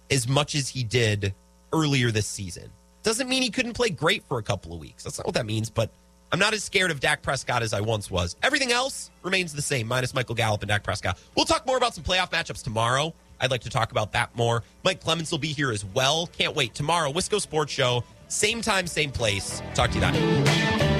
as much as he did earlier this season. Doesn't mean he couldn't play great for a couple of weeks. That's not what that means, but I'm not as scared of Dak Prescott as I once was. Everything else remains the same, minus Michael Gallup and Dak Prescott. We'll talk more about some playoff matchups tomorrow. I'd like to talk about that more. Mike Clemens will be here as well. Can't wait. Tomorrow, Wisco Sports Show, same time, same place. Talk to you then.